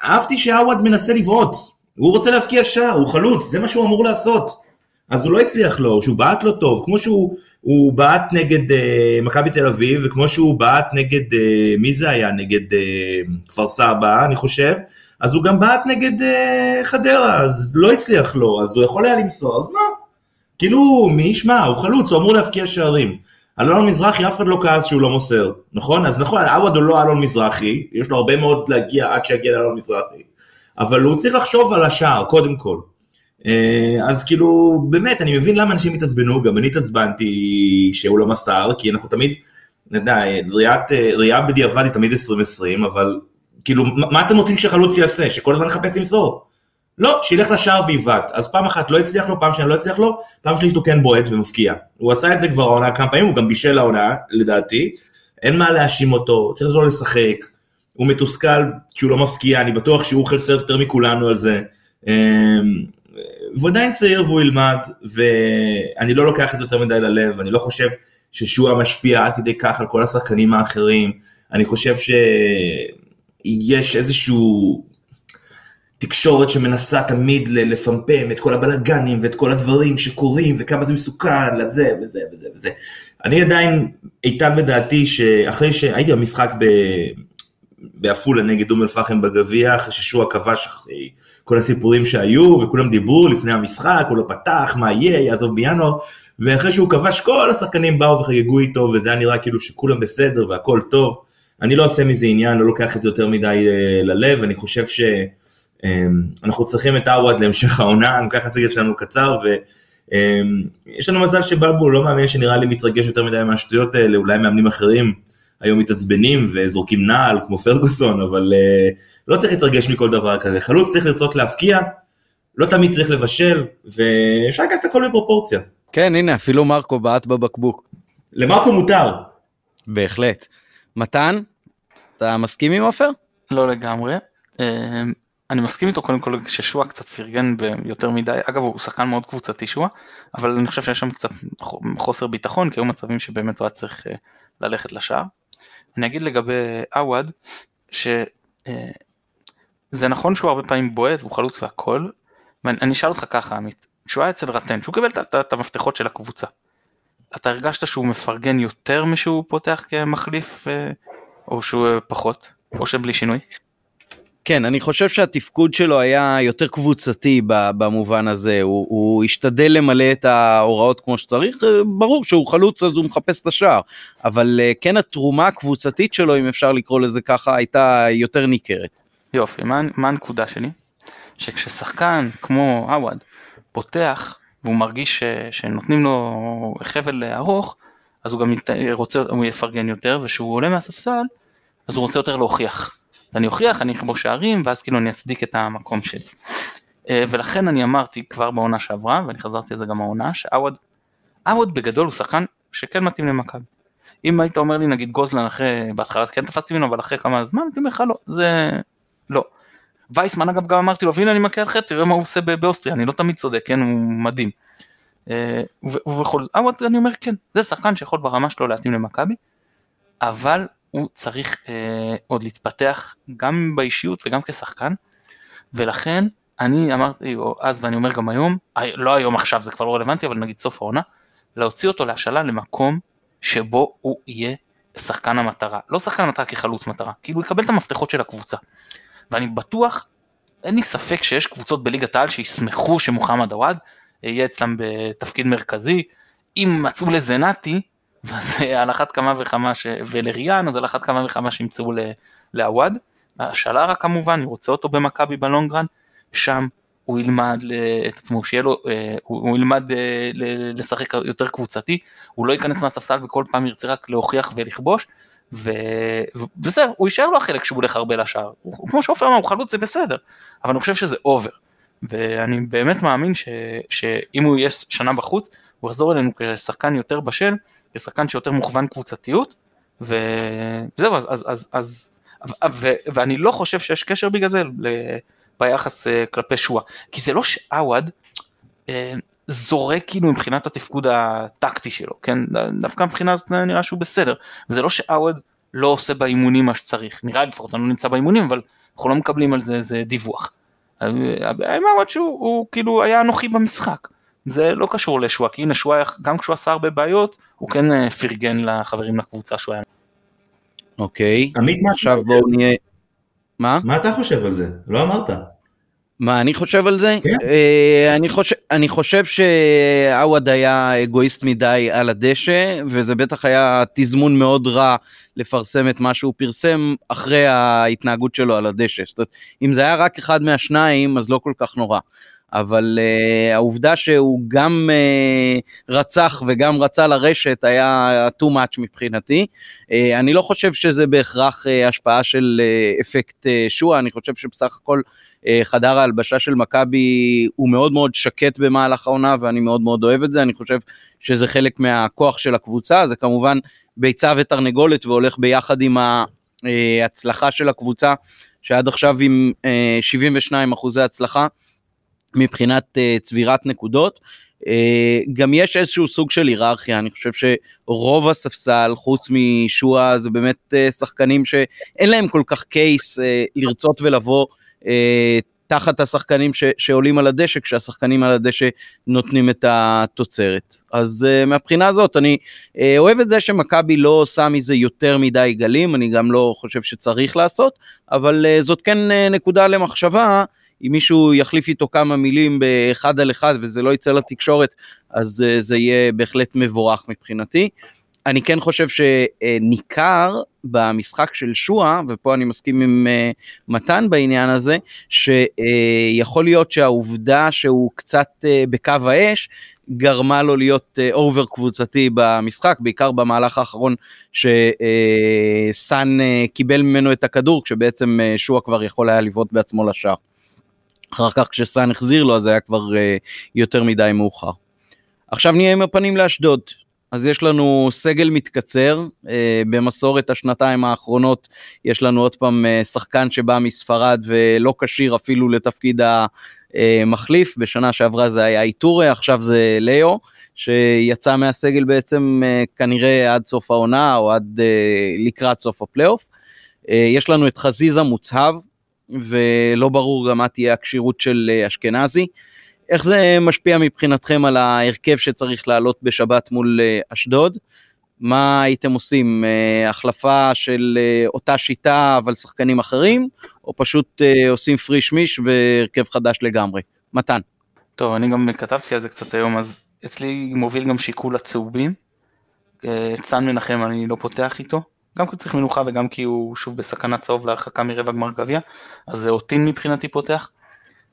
B: אהבתי שעווד מנסה לבעוט, הוא רוצה להבקיע שער, הוא חלוץ, זה מה שהוא אמור לעשות. אז הוא לא הצליח לו, שהוא בעט לא טוב, כמו שהוא בעט נגד אה, מכבי תל אביב, וכמו שהוא בעט נגד, אה, מי זה היה? נגד אה, כפר סבא, אני חושב, אז הוא גם בעט נגד אה, חדרה, אז לא הצליח לו, אז הוא יכול היה למסור, אז מה? כאילו, מי ישמע, הוא חלוץ, הוא אמור להבקיע שערים. אלון מזרחי אף אחד לא כעס שהוא לא מוסר, נכון? אז נכון, עווד הוא לא אלון מזרחי, יש לו הרבה מאוד להגיע עד שיגיע לאלון מזרחי, אבל הוא צריך לחשוב על השער, קודם כל. אה, אז כאילו, באמת, אני מבין למה אנשים התעצבנו, גם אני התעצבנתי שהוא לא מסר, כי אנחנו תמיד, נדע, ראייה בדיעבד היא תמיד 2020, אבל כאילו, מה אתם רוצים שחלוץ יעשה? שכל הזמן יחפש למסור? לא, שילך לשער ויבעט. אז פעם אחת לא הצליח לו, פעם שנייה לא הצליח לו, פעם שלישית הוא כן בועט ומפקיע. הוא עשה את זה כבר העונה כמה פעמים, הוא גם בישל העונה, לדעתי. אין מה להאשים אותו, צריך לו לשחק. הוא מתוסכל כשהוא לא מפקיע, אני בטוח שהוא אוכל סרט יותר מכולנו על זה. והוא עדיין צעיר והוא ילמד, ואני לא לוקח את זה יותר מדי ללב, אני לא חושב ששועה משפיע עד כדי כך על כל השחקנים האחרים, אני חושב שיש איזשהו, תקשורת שמנסה תמיד לפמפם את כל הבלגנים ואת כל הדברים שקורים וכמה זה מסוכן לזה וזה וזה וזה. אני עדיין איתן בדעתי שאחרי שהייתי במשחק. בעפולה נגד אום אל-פחם בגביע, אחרי ששועה כבש אחרי כל הסיפורים שהיו, וכולם דיברו לפני המשחק, הוא לא פתח, מה יהיה, יעזוב בינואר, ואחרי שהוא כבש כל השחקנים באו וחגגו איתו, וזה היה נראה כאילו שכולם בסדר והכל טוב. אני לא עושה מזה עניין, לא לוקח את זה יותר מדי אה, ללב, אני חושב שאנחנו אמ, צריכים את עווד להמשך העונה, גם ככה הסגל שלנו קצר, ויש אמ, לנו מזל שבלבו לא מאמין שנראה לי מתרגש יותר מדי מהשטויות האלה, אולי מאמנים אחרים היום מתעצבנים וזורקים נעל כמו פרגוסון, אבל uh, לא צריך להתרגש מכל דבר כזה. חלוץ צריך לרצות להפקיע, לא תמיד צריך לבשל, ואפשר לקחת הכל בפרופורציה.
A: כן, הנה, אפילו מרקו בעט בבקבוק.
B: למרקו מותר.
A: בהחלט. מתן, אתה מסכים עם עופר?
C: לא לגמרי. אה, אני מסכים איתו קודם כל ששועה קצת פרגן ביותר מדי, אגב הוא שחקן מאוד קבוצתי שועה, אבל אני חושב שיש שם קצת חוסר ביטחון, כי היו מצבים שבאמת הוא היה צריך אה, ללכת לשער. אני אגיד לגבי עווד, שזה אה, נכון שהוא הרבה פעמים בועט, הוא חלוץ והכל, ואני אשאל אותך ככה עמית, כשהוא היה אצל רטן, כשהוא קיבל את המפתחות של הקבוצה, אתה הרגשת שהוא מפרגן יותר משהוא פותח כמחליף, אה, או שהוא פחות, או שבלי שינוי?
A: כן, אני חושב שהתפקוד שלו היה יותר קבוצתי במובן הזה, הוא, הוא השתדל למלא את ההוראות כמו שצריך, ברור שהוא חלוץ אז הוא מחפש את השער, אבל אה, כן התרומה הקבוצתית שלו, אם אפשר לקרוא לזה ככה, הייתה יותר ניכרת.
C: יופי, מה, מה הנקודה שלי? שכששחקן כמו עווד פותח והוא מרגיש ש, שנותנים לו חבל ארוך, אז הוא גם רוצה, הוא יפרגן יותר, וכשהוא עולה מהספסל, אז הוא רוצה יותר להוכיח. ואני אוכיח, אני אכבוש שערים, ואז כאילו אני אצדיק את המקום שלי. אה, ולכן אני אמרתי כבר בעונה שעברה, ואני חזרתי לזה גם העונה, שעווד, עווד בגדול הוא שחקן שכן מתאים למכבי. אם היית אומר לי נגיד גוזלן אחרי, בהתחלה כן תפסתי ממנו, אבל אחרי כמה זמן, הייתי אומר לך לא, זה לא. וייסמן אגב גם אמרתי לו, והנה אני מכה על חטא, תראה מה הוא עושה באוסטריה, אני לא תמיד צודק, כן, הוא מדהים. אה, ובכל זאת, אני אומר כן, זה שחקן שיכול ברמה שלו להתאים למכבי, אבל הוא צריך אה, עוד להתפתח גם באישיות וגם כשחקן, ולכן אני אמרתי אז ואני אומר גם היום, לא היום עכשיו זה כבר לא רלוונטי, אבל נגיד סוף העונה, להוציא אותו להשאלה למקום שבו הוא יהיה שחקן המטרה, לא שחקן המטרה כחלוץ מטרה, כאילו הוא יקבל את המפתחות של הקבוצה. ואני בטוח, אין לי ספק שיש קבוצות בליגת העל שישמחו שמוחמד עוואד יהיה אצלם בתפקיד מרכזי, אם מצאו לזנתי, אז על אחת כמה וכמה, ש... ולריאן, אז על אחת כמה וכמה שימצאו לעווד. השלרה כמובן, אני רוצה אותו במכבי בלונגרן, שם הוא ילמד את עצמו, שיהיה לו, אה, הוא ילמד אה, לשחק יותר קבוצתי, הוא לא ייכנס מהספסל וכל פעם ירצה רק להוכיח ולכבוש, ובסדר, הוא יישאר לו החלק שהוא הולך הרבה לשער, כמו שעופר אמר, הוא חלוץ זה בסדר, אבל אני חושב שזה אובר, ואני באמת מאמין ש, שאם הוא יהיה שנה בחוץ, הוא יחזור אלינו כשחקן יותר בשל, כשחקן שיותר מוכוון קבוצתיות, וזהו, אז, אז, אז, אז ו, ואני לא חושב שיש קשר בגלל זה ביחס אה, כלפי שואה, כי זה לא שעווד אה, זורק כאילו מבחינת התפקוד הטקטי שלו, כן, דווקא מבחינה הזאת נראה שהוא בסדר, וזה לא שעווד לא עושה באימונים מה שצריך, נראה לפחות, אני לא נמצא באימונים, אבל אנחנו לא מקבלים על זה איזה דיווח. הבעיה עם עווד שהוא הוא, כאילו היה אנוכי במשחק. זה לא קשור לשואה, כי הנה שואה, גם כשהוא עשה הרבה בעיות, הוא כן אה, פרגן לחברים לקבוצה שהוא היה.
A: אוקיי, עכשיו בואו נהיה...
B: מה? מה אתה חושב על זה? לא אמרת.
A: מה אני חושב על זה? כן. אה, אני, חושב, אני חושב שעווד היה אגואיסט מדי על הדשא, וזה בטח היה תזמון מאוד רע לפרסם את מה שהוא פרסם אחרי ההתנהגות שלו על הדשא. זאת אומרת, אם זה היה רק אחד מהשניים, אז לא כל כך נורא. אבל uh, העובדה שהוא גם uh, רצח וגם רצה לרשת היה too much מבחינתי. Uh, אני לא חושב שזה בהכרח uh, השפעה של uh, אפקט uh, שואה, אני חושב שבסך הכל uh, חדר ההלבשה של מכבי הוא מאוד מאוד שקט במהלך העונה ואני מאוד מאוד אוהב את זה, אני חושב שזה חלק מהכוח של הקבוצה, זה כמובן ביצה ותרנגולת והולך ביחד עם ההצלחה של הקבוצה שעד עכשיו עם uh, 72 אחוזי הצלחה. מבחינת uh, צבירת נקודות. Uh, גם יש איזשהו סוג של היררכיה, אני חושב שרוב הספסל, חוץ משואה, זה באמת uh, שחקנים שאין להם כל כך קייס לרצות ולבוא תחת השחקנים ש, שעולים על הדשא, כשהשחקנים על הדשא נותנים את התוצרת. אז uh, מהבחינה הזאת אני uh, אוהב את זה שמכבי לא עושה מזה יותר מדי גלים, אני גם לא חושב שצריך לעשות, אבל uh, זאת כן uh, נקודה למחשבה. אם מישהו יחליף איתו כמה מילים באחד על אחד וזה לא יצא לתקשורת, אז uh, זה יהיה בהחלט מבורך מבחינתי. אני כן חושב שניכר במשחק של שואה, ופה אני מסכים עם uh, מתן בעניין הזה, שיכול להיות שהעובדה שהוא קצת uh, בקו האש, גרמה לו להיות אובר קבוצתי במשחק, בעיקר במהלך האחרון שסאן קיבל ממנו את הכדור, כשבעצם שואה כבר יכול היה לבעוט בעצמו לשער. אחר כך כשסאן החזיר לו אז היה כבר uh, יותר מדי מאוחר. עכשיו נהיה עם הפנים לאשדוד. אז יש לנו סגל מתקצר, אה, במסורת השנתיים האחרונות יש לנו עוד פעם אה, שחקן שבא מספרד ולא כשיר אפילו לתפקיד המחליף, בשנה שעברה זה היה איטורה, עכשיו זה ליאו, שיצא מהסגל בעצם אה, כנראה עד סוף העונה או עד לקראת סוף הפלייאוף. יש לנו את חזיזה מוצהב, ולא ברור גם מה תהיה הכשירות של אשכנזי. איך זה משפיע מבחינתכם על ההרכב שצריך לעלות בשבת מול אה, אשדוד? מה הייתם עושים? אה, החלפה של אה, אותה שיטה אבל שחקנים אחרים, או פשוט עושים פריש מיש והרכב חדש לגמרי? מתן.
C: טוב, אני גם כתבתי על זה קצת היום, אז אצלי מוביל גם שיקול הצהובים. צאן מנחם אני לא פותח איתו, גם כי צריך מנוחה וגם כי הוא שוב בסכנת צהוב להרחקה מרבע גמר גביע, אז זה אותין מבחינתי פותח.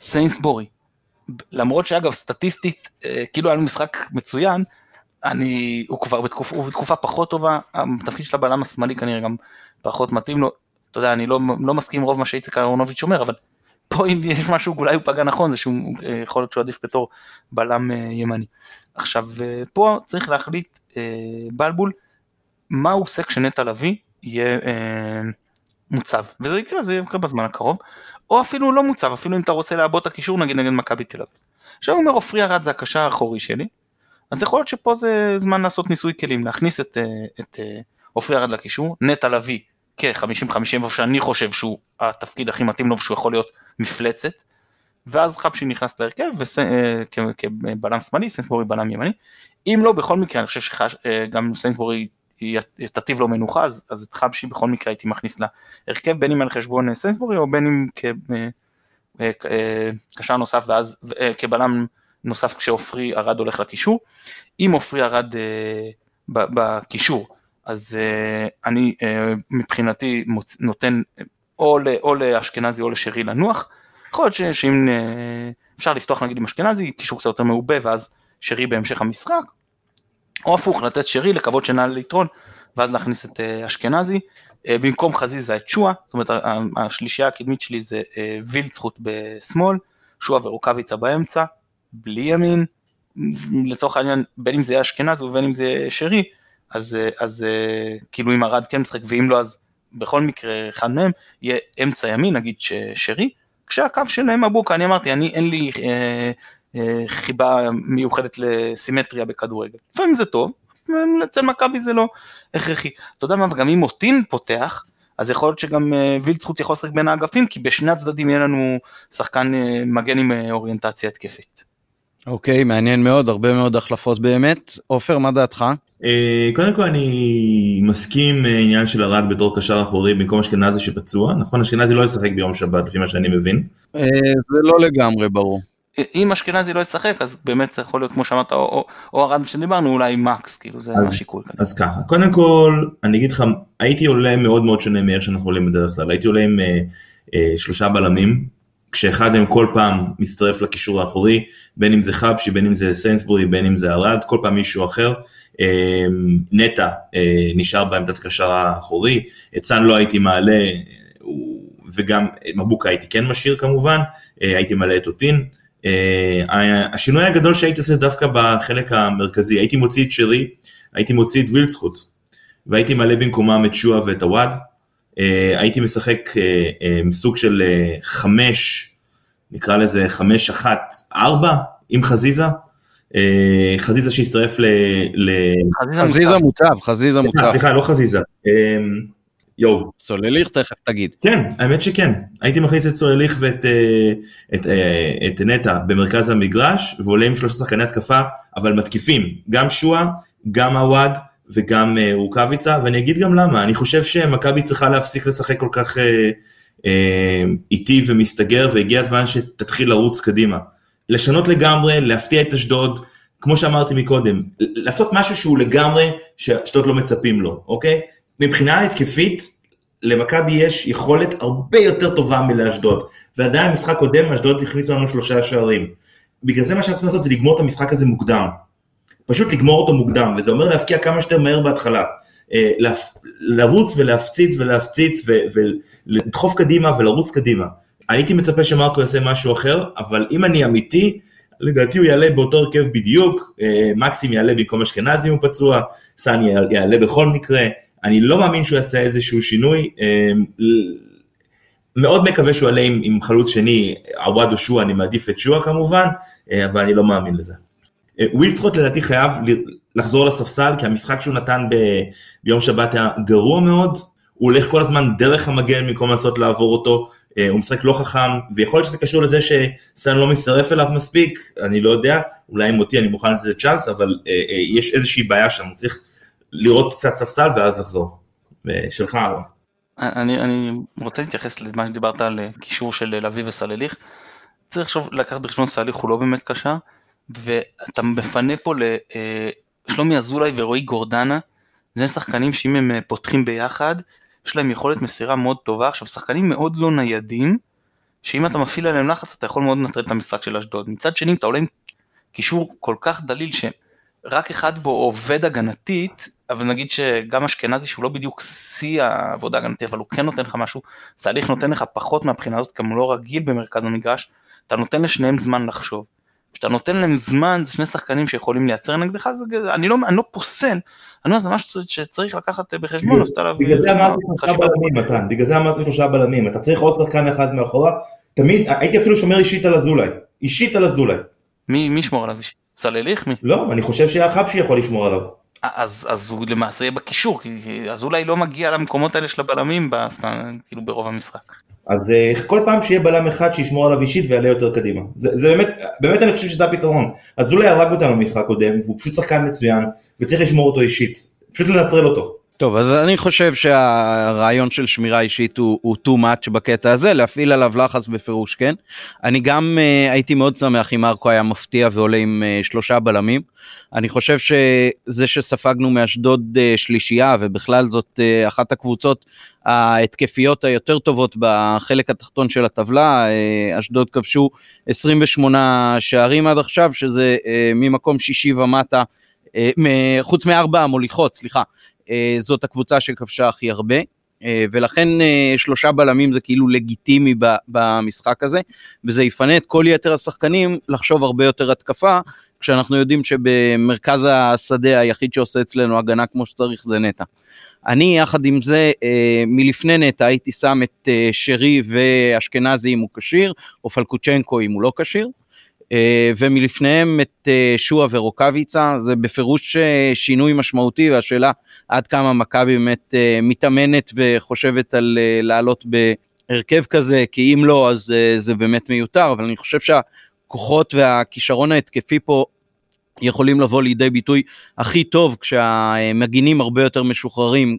C: סיינסבורי, למרות שאגב סטטיסטית אה, כאילו היה לו משחק מצוין, אני, הוא כבר בתקופ, הוא בתקופה פחות טובה, התפקיד של הבלם השמאלי כנראה גם פחות מתאים לו, אתה יודע, אני לא, לא מסכים רוב מה שאיציק אהרונוביץ' אומר, אבל פה אם יש משהו, אולי הוא פגע נכון, זה שהוא אה, יכול להיות שהוא עדיף בתור בלם אה, ימני. עכשיו, פה צריך להחליט בלבול, מה הוא עושה כשנטע לביא יהיה מוצב, וזה יקרה, זה יקרה בזמן הקרוב, או אפילו לא מוצב, אפילו אם אתה רוצה לעבוד את הקישור נגיד נגד מכבי תל אביב. עכשיו הוא אומר עופרי ארד זה הקשר האחורי שלי, אז יכול להיות שפה זה זמן לעשות ניסוי כלים, להכניס את, אה, אה, עופרי ארד לקישור, נטע לביא כ-50-50 שאני חושב שהוא התפקיד הכי מתאים לו ושהוא יכול להיות מפלצת, ואז חבשי נכנס להרכב אה, כבלם שמאלי, סיינסבורי בלם ימני, אם לא בכל מקרה אני חושב שגם סיינסבורי תטיב לו מנוחה, אז, אז את חבשי בכל מקרה הייתי מכניס להרכב, בין אם על חשבון אה, סיינסבורי או בין אם כקשר אה, אה, נוסף ואז כבלם נוסף כשעופרי ארד הולך לקישור. אם עופרי ארד בקישור, אז אני מבחינתי נותן או, או לאשכנזי או לשרי לנוח. יכול להיות שאם אפשר לפתוח נגיד עם אשכנזי, קישור קצת יותר מעובה ואז שרי בהמשך המשחק, או הפוך, לתת שרי, לקוות שנעלה ליתרון, ואז להכניס את אה, אשכנזי. אה, במקום חזיזה את שואה, זאת אומרת השלישייה הקדמית שלי זה אה, וילצחוט בשמאל, שואה ורוקאביצה באמצע, בלי ימין, לצורך העניין בין אם זה יהיה אשכנזי ובין אם זה שרי, אז, אז כאילו אם ארד כן משחק ואם לא אז בכל מקרה אחד מהם יהיה אמצע ימין נגיד שרי, כשהקו שלהם אבוקה, אני אמרתי, אני אין לי אה, חיבה מיוחדת לסימטריה בכדורגל. לפעמים זה טוב, אצל מכבי זה לא הכרחי. אתה יודע מה, גם אם מוטין פותח, אז יכול להיות שגם אה, וילצחוץ יכול לשחק בין האגפים, כי בשני הצדדים יהיה לנו שחקן אה, מגן עם אוריינטציה התקפית.
A: אוקיי, מעניין מאוד, הרבה מאוד החלפות באמת. עופר, מה דעתך?
B: קודם כל אני מסכים עניין של ארד בתור קשר אחורי במקום אשכנזי שפצוע, נכון? אשכנזי לא ישחק ביום שבת לפי מה שאני מבין.
A: זה לא לגמרי ברור.
C: אם אשכנזי לא ישחק אז באמת זה יכול להיות כמו שאמרת או, ארד שדיברנו אולי מקס כאילו זה השיקול.
B: אז ככה קודם כל אני אגיד לך הייתי עולה מאוד מאוד שונה מאיך שאנחנו עולים בדרך כלל הייתי עולה עם אה, אה, שלושה בלמים כשאחד מהם כל פעם מצטרף לקישור האחורי בין אם זה חבשי בין אם זה סיינסבורי בין אם זה ארד כל פעם מישהו אחר. אה, נטע אה, נשאר בעמדת קשר האחורי את סאן לא הייתי מעלה וגם מבוקה הייתי כן משאיר כמובן אה, הייתי מעלה את אותין. אה, השינוי הגדול שהייתי עושה דווקא בחלק המרכזי, הייתי מוציא את שרי, הייתי מוציא את וילצחוט, והייתי מעלה במקומם את שואה ואת הוואד, אה, הייתי משחק אה, סוג של חמש, נקרא לזה חמש אחת ארבע עם חזיזה, חזיזה שהצטרף ל...
A: חזיזה מוטב, חזיזה מוטב.
B: סליחה, לא חזיזה. יואו.
A: סולליך תכף תגיד.
B: כן, האמת שכן. הייתי מכניס את סולליך ואת אה, את, אה, את נטע במרכז המגרש, ועולה עם שלושה שחקני התקפה, אבל מתקיפים. גם שואה, גם עווד וגם אה, רוקאביצה, ואני אגיד גם למה. אני חושב שמכבי צריכה להפסיק לשחק כל כך איטי ומסתגר, והגיע הזמן שתתחיל לרוץ קדימה. לשנות לגמרי, להפתיע את אשדוד, כמו שאמרתי מקודם, לעשות משהו שהוא לגמרי שאשדוד לא מצפים לו, אוקיי? מבחינה התקפית, למכבי יש יכולת הרבה יותר טובה מלאשדוד, ועדיין משחק קודם אשדוד הכניסו לנו שלושה שערים. בגלל זה מה שאנחנו צריכים לעשות זה לגמור את המשחק הזה מוקדם. פשוט לגמור אותו מוקדם, וזה אומר להפקיע כמה שיותר מהר בהתחלה. אה, לרוץ ולהפציץ ולהפציץ ולדחוף קדימה ולרוץ קדימה. הייתי מצפה שמרקו יעשה משהו אחר, אבל אם אני אמיתי, לדעתי הוא יעלה באותו הרכב בדיוק, אה, מקסים יעלה במקום אשכנזי אם הוא פצוע, סאני יעלה בכל מקרה, אני לא מאמין שהוא יעשה איזשהו שינוי, אה, מאוד מקווה שהוא יעלה עם, עם חלוץ שני, עווד או שועה, אני מעדיף את שועה כמובן, אה, אבל אני לא מאמין לזה. ווילסקוט לדעתי חייב לחזור לספסל, כי המשחק שהוא נתן ב, ביום שבת היה גרוע מאוד, הוא הולך כל הזמן דרך המגן במקום לנסות לעבור אותו, אה, הוא משחק לא חכם, ויכול להיות שזה קשור לזה שסן לא מצטרף אליו מספיק, אני לא יודע, אולי עם אותי אני מוכן לזה צ'אנס, אבל אה, אה, יש איזושהי בעיה שם, הוא צריך לראות קצת ספסל ואז לחזור. שלך אהרון.
C: אני, אני רוצה להתייחס למה שדיברת על קישור של לביא וסלליך. צריך עכשיו לקחת בחשבון סליח הוא לא באמת קשה, ואתה מפנה פה לשלומי אזולאי ורועי גורדנה, זה שחקנים שאם הם פותחים ביחד, יש להם יכולת מסירה מאוד טובה, עכשיו שחקנים מאוד לא ניידים, שאם אתה מפעיל עליהם לחץ אתה יכול מאוד לנטרל את המשחק של אשדוד. מצד שני אתה עולה עם קישור כל כך דליל שרק אחד בו עובד הגנתית, אבל נגיד שגם אשכנזי שהוא לא בדיוק שיא העבודה הגנתית, אבל הוא כן נותן לך משהו, סליח נותן לך פחות מהבחינה הזאת, גם לא רגיל במרכז המגרש, אתה נותן לשניהם זמן לחשוב. כשאתה נותן להם זמן, זה שני שחקנים שיכולים לייצר נגדך, זה, אני, לא, אני לא פוסל, אני אומר, זה משהו שצריך לקחת בחשבון, עשתה עליו
B: מתן, בגלל זה אמרתי שלושה בלמים, אתה צריך עוד שחקן אחד מאחורה, תמיד, הייתי אפילו שומר אישית על אזולאי, אישית על אזולאי.
C: מי ישמור עליו אישית? סלליך מי?
B: לא, אני חושב שהיה חבשי יכול לשמור עליו.
C: אז, אז הוא למעשה יהיה בקישור, כי אזולאי לא מגיע למקומות האלה של הבלמים, כאילו ברוב המשחק.
B: אז אה, כל פעם שיהיה בלם אחד שישמור עליו אישית ויעלה יותר קדימה. זה, זה באמת, באמת אני חושב שזה הפתרון. אזולאי הרג אותנו במשחק קודם, והוא פשוט שחקן מצוין, וצריך לשמור אותו אישית. פשוט לנטרל אותו.
A: טוב אז אני חושב שהרעיון של שמירה אישית הוא, הוא too much בקטע הזה להפעיל עליו לחץ בפירוש כן. אני גם uh, הייתי מאוד שמח אם ארקו היה מפתיע ועולה עם uh, שלושה בלמים. אני חושב שזה שספגנו מאשדוד uh, שלישייה ובכלל זאת uh, אחת הקבוצות ההתקפיות היותר טובות בחלק התחתון של הטבלה uh, אשדוד כבשו 28 שערים עד עכשיו שזה uh, ממקום שישי ומטה. חוץ מארבע המוליכות, סליחה, זאת הקבוצה שכבשה הכי הרבה. אה, ולכן אה, שלושה בלמים זה כאילו לגיטימי במשחק הזה, וזה יפנה את כל יתר השחקנים לחשוב הרבה יותר התקפה, כשאנחנו יודעים שבמרכז השדה היחיד שעושה אצלנו הגנה כמו שצריך זה נטע. אני יחד עם זה מלפני נטע הייתי שם את שרי ואשכנזי אם הוא כשיר, או פלקוצ'נקו אם הוא לא כשיר. אה, ומלפניהם את אה, שועה ורוקאביצה, זה בפירוש אה, שינוי משמעותי והשאלה עד כמה מכבי באמת מתאמנת וחושבת על לעלות בהרכב כזה, כי אם לא אז זה באמת מיותר, אבל אני חושב שהכוחות והכישרון ההתקפי פה יכולים לבוא לידי ביטוי הכי טוב כשהמגינים הרבה יותר משוחררים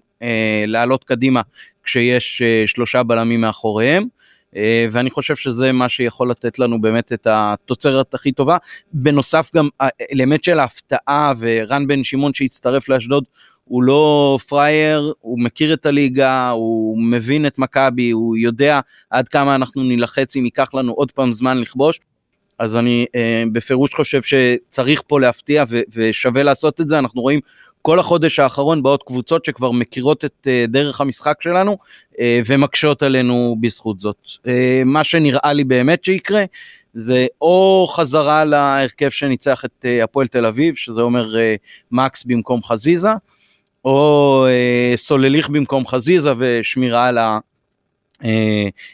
A: לעלות קדימה כשיש שלושה בלמים מאחוריהם. אה, ואני חושב שזה מה שיכול לתת לנו באמת את התוצרת הכי טובה. בנוסף גם האלמנט של ההפתעה ורן בן שמעון שהצטרף לאשדוד הוא לא פראייר, הוא מכיר את הליגה, הוא מבין את מכבי, הוא יודע עד כמה אנחנו נילחץ אם ייקח לנו עוד פעם זמן לכבוש. אז אני אה, בפירוש חושב שצריך פה להפתיע ו- ושווה לעשות את זה, אנחנו רואים כל החודש האחרון באות קבוצות שכבר מכירות את אה, דרך המשחק שלנו אה, ומקשות עלינו בזכות זאת. אה, מה שנראה לי באמת שיקרה זה או חזרה להרכב שניצח את הפועל תל אביב, שזה אומר מקס במקום חזיזה, או סולליך במקום חזיזה ושמירה על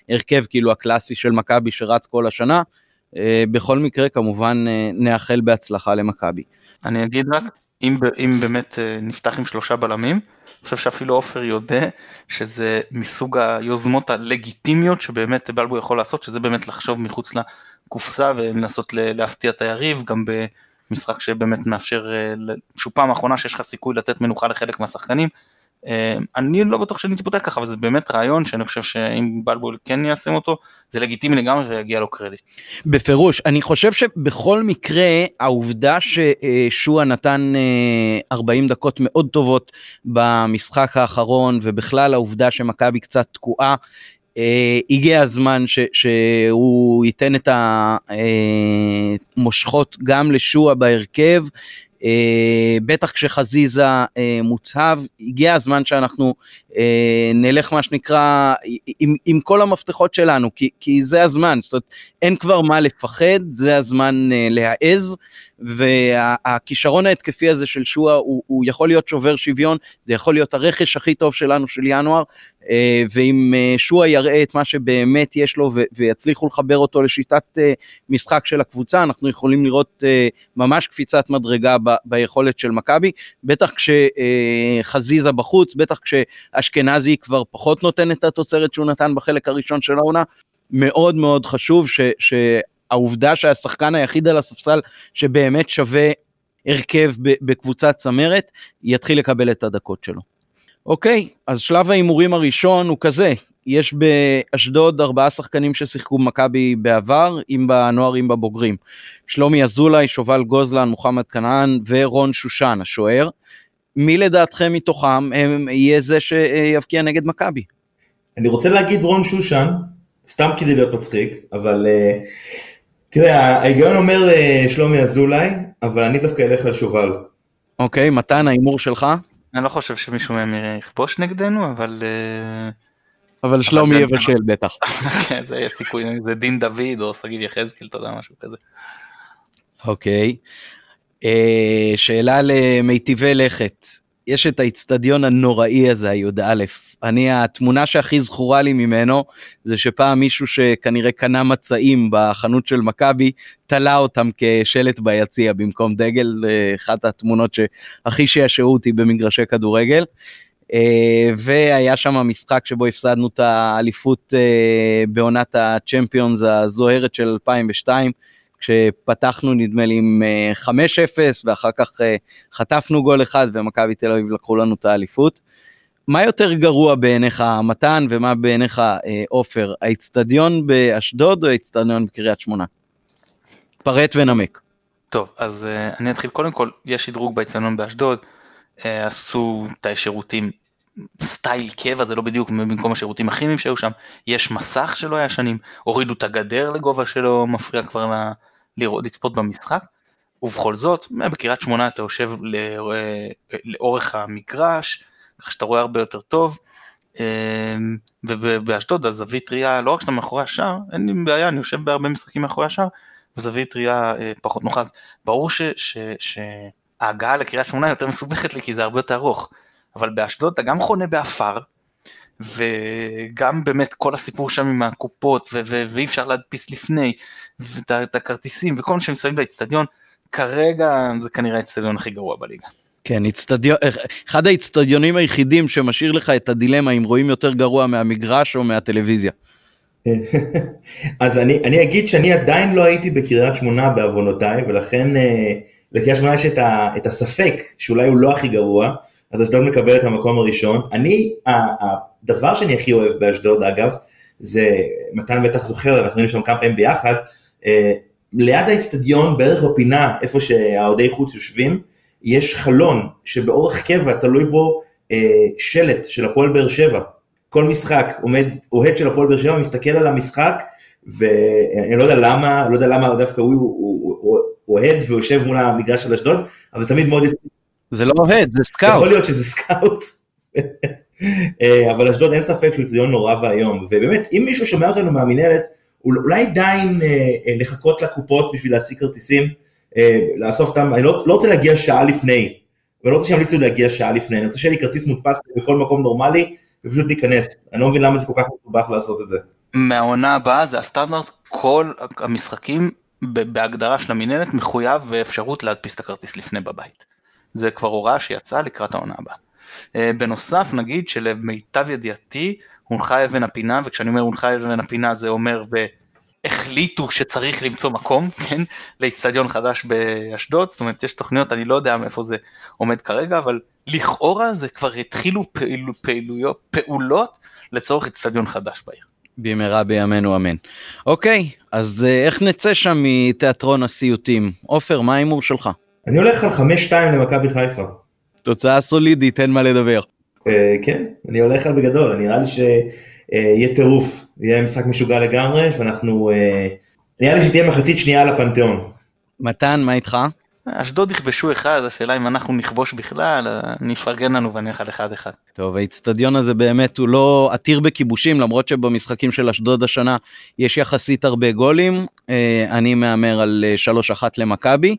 A: ההרכב כאילו הקלאסי של מכבי שרץ כל השנה. בכל מקרה כמובן נאחל בהצלחה למכבי.
C: אני אגיד רק אם, אם באמת אה, נפתח עם שלושה בלמים, אני חושב שאפילו עופר יודע שזה מסוג היוזמות הלגיטימיות שבאמת בלבו יכול לעשות, שזה באמת לחשוב מחוץ לקופסה ולנסות להפתיע את היריב, גם במשחק שבאמת מאפשר, אה, שהוא פעם האחרונה שיש לך סיכוי לתת מנוחה לחלק מהשחקנים, אני לא בטוח שאני אתפותח ככה, אבל זה באמת רעיון שאני חושב שאם בלבול כן יישם אותו, זה לגיטימי לגמרי ויגיע לו קרדיט.
A: בפירוש, אני חושב שבכל מקרה העובדה ששועה נתן 40 אה, דקות מאוד טובות במשחק האחרון, ובכלל העובדה שמכבי קצת תקועה, Uh, הגיע הזמן ש, שהוא ייתן את המושכות גם לשועה בהרכב אה, בטח כשחזיזה אה, מוצהב, הגיע הזמן שאנחנו אה, נלך מה שנקרא עם, עם כל המפתחות שלנו, כי, כי זה הזמן, זאת אומרת אין כבר מה לפחד, זה הזמן להעז, והכישרון ההתקפי הזה של שואה הוא, הוא יכול להיות שובר שוויון, זה יכול להיות הרכש הכי טוב שלנו של ינואר, אה, ואם אה, שואה יראה את מה שבאמת יש לו ויצליחו לחבר אותו לשיטת אה, משחק של הקבוצה, אנחנו יכולים לראות ממש קפיצת מדרגה ביכולת של מכבי, בטח כשחזיזה בחוץ, בטח כשאשכנזי כבר פחות נותן את התוצרת שהוא נתן בחלק הראשון של העונה, מאוד מאוד חשוב ש, שהעובדה שהשחקן היחיד על הספסל שבאמת שווה הרכב בקבוצת צמרת, יתחיל לקבל את הדקות שלו. אוקיי, אז שלב ההימורים הראשון הוא כזה, יש באשדוד ארבעה שחקנים ששיחקו במכבי בעבר, אם בנוער אם בבוגרים. שלומי אזולאי, שובל גוזלן, מוחמד כנען ורון שושן, השוער. מי לדעתכם מתוכם הם, יהיה זה שיבקיע נגד מכבי?
B: אני רוצה להגיד רון שושן, סתם כדי להיות מצחיק, אבל uh, תראה, ההיגיון אומר uh, שלומי אזולאי, אבל אני דווקא אלך על שובל.
A: אוקיי, מתן, ההימור שלך?
C: אני לא חושב שמישהו מהם יכבוש נגדנו, אבל... אה,
A: אבל שלומי יבשל בטח.
C: כן, זה יש סיכוי, זה דין דוד או שגיב יחזקאל, אתה יודע, משהו כזה.
A: אוקיי. אה, שאלה למיטיבי לכת. יש את האיצטדיון הנוראי הזה, הי"א. אני, התמונה שהכי זכורה לי ממנו, זה שפעם מישהו שכנראה קנה מצעים בחנות של מכבי, תלה אותם כשלט ביציע במקום דגל, אחת התמונות שהכי שעשעו אותי במגרשי כדורגל. אה, והיה שם משחק שבו הפסדנו את האליפות אה, בעונת הצ'מפיונס הזוהרת של 2002. כשפתחנו נדמה לי עם 5-0 אה, ואחר כך אה, חטפנו גול אחד ומכבי תל אביב לקחו לנו את האליפות. מה יותר גרוע בעיניך מתן ומה בעיניך אה, עופר, האיצטדיון באשדוד או האיצטדיון בקריית שמונה? פרט ונמק.
C: טוב, אז אני אתחיל קודם כל, יש שדרוג באיצטדיון באשדוד, עשו תאי שירותים סטייל קבע זה לא בדיוק במקום השירותים הכימיים שהיו שם יש מסך שלא היה שנים הורידו את הגדר לגובה שלא מפריע כבר ל... לראות לצפות במשחק ובכל זאת בקריית שמונה אתה יושב לאורך המגרש כך שאתה רואה הרבה יותר טוב אמ, ובאשדוד הזווית ראייה לא רק שאתה מאחורי השער אין לי בעיה אני יושב בהרבה משחקים מאחורי השער וזווית ראייה אה, פחות נוחה אז ברור שההגעה לקריית שמונה יותר מסובכת לי כי זה הרבה יותר ארוך. אבל באשדוד אתה גם חונה בעפר, וגם באמת כל הסיפור שם עם הקופות, ו- ו- ואי אפשר להדפיס לפני, ואת הכרטיסים וכל מה שמסביב לאצטדיון, כרגע זה כנראה האצטדיון הכי גרוע בליגה.
A: כן, אצטדיון, אחד האצטדיונים היחידים שמשאיר לך את הדילמה אם רואים יותר גרוע מהמגרש או מהטלוויזיה.
B: אז אני, אני אגיד שאני עדיין לא הייתי בקריית שמונה בעוונותיי, ולכן אה, לקריית שמונה יש את, ה, את הספק שאולי הוא לא הכי גרוע, אז אשדוד מקבל את המקום הראשון. אני, הדבר שאני הכי אוהב באשדוד אגב, זה, מתן בטח זוכר, אנחנו היינו שם כמה פעמים ביחד, אה, ליד האצטדיון, בערך בפינה, איפה שהאוהדי חוץ יושבים, יש חלון שבאורך קבע תלוי בו אה, שלט של הפועל באר שבע. כל משחק עומד אוהד של הפועל באר שבע, מסתכל על המשחק, ואני לא יודע למה, לא יודע למה דווקא הוא, הוא, הוא, הוא אוהד ויושב מול המגרש של אשדוד, אבל תמיד מאוד
A: זה לא אוהד, זה סקאוט.
B: יכול להיות שזה סקאוט. אה, אבל אשדוד אין ספק שהוא אצטדיון נורא ואיום, ובאמת אם מישהו שומע אותנו מהמינהלת, אולי די עם אה, אה, לחכות לקופות בשביל להשיג כרטיסים, לאסוף אותם, אני לא, לא רוצה להגיע שעה לפני, ואני לא רוצה שימליצו להגיע שעה לפני, אני רוצה שיהיה לי כרטיס מודפס בכל מקום נורמלי, ופשוט להיכנס, אני לא מבין למה זה כל כך מסובך לעשות את זה.
C: מהעונה הבאה זה הסטנדרט, כל המשחקים בהגדרה של המינהלת מחויב ואפשרות להדפיס את הכרטיס לפני בבית. זה כבר הוראה שיצאה לקראת העונה הבאה. אה, בנוסף נגיד שלמיטב ידיעתי הונחה אבן הפינה וכשאני אומר הונחה אבן הפינה זה אומר והחליטו שצריך למצוא מקום כן לאיצטדיון חדש באשדוד זאת אומרת יש תוכניות אני לא יודע מאיפה זה עומד כרגע אבל לכאורה זה כבר התחילו פעילו, פעילויות פעולות לצורך איצטדיון חדש בעיר.
A: במהרה בימינו אמן. אוקיי אז אה, איך נצא שם מתיאטרון הסיוטים עופר מה ההימור שלך?
B: אני הולך על 5-2 למכבי חיפה.
A: תוצאה סולידית, אין מה לדבר.
B: אה, כן, אני הולך על בגדול, נראה לי שיהיה טירוף, יהיה משחק משוגע לגמרי, ואנחנו, אה, נראה לי שתהיה מחצית שנייה על הפנתיאון.
A: מתן, מה איתך?
C: אשדוד יכבשו אחד, השאלה אם אנחנו נכבוש בכלל, אני אפרגן לנו ואני על אחד אחד.
A: טוב, האיצטדיון הזה באמת הוא לא עתיר בכיבושים, למרות שבמשחקים של אשדוד השנה יש יחסית הרבה גולים. אה, אני מהמר על 3-1 למכבי,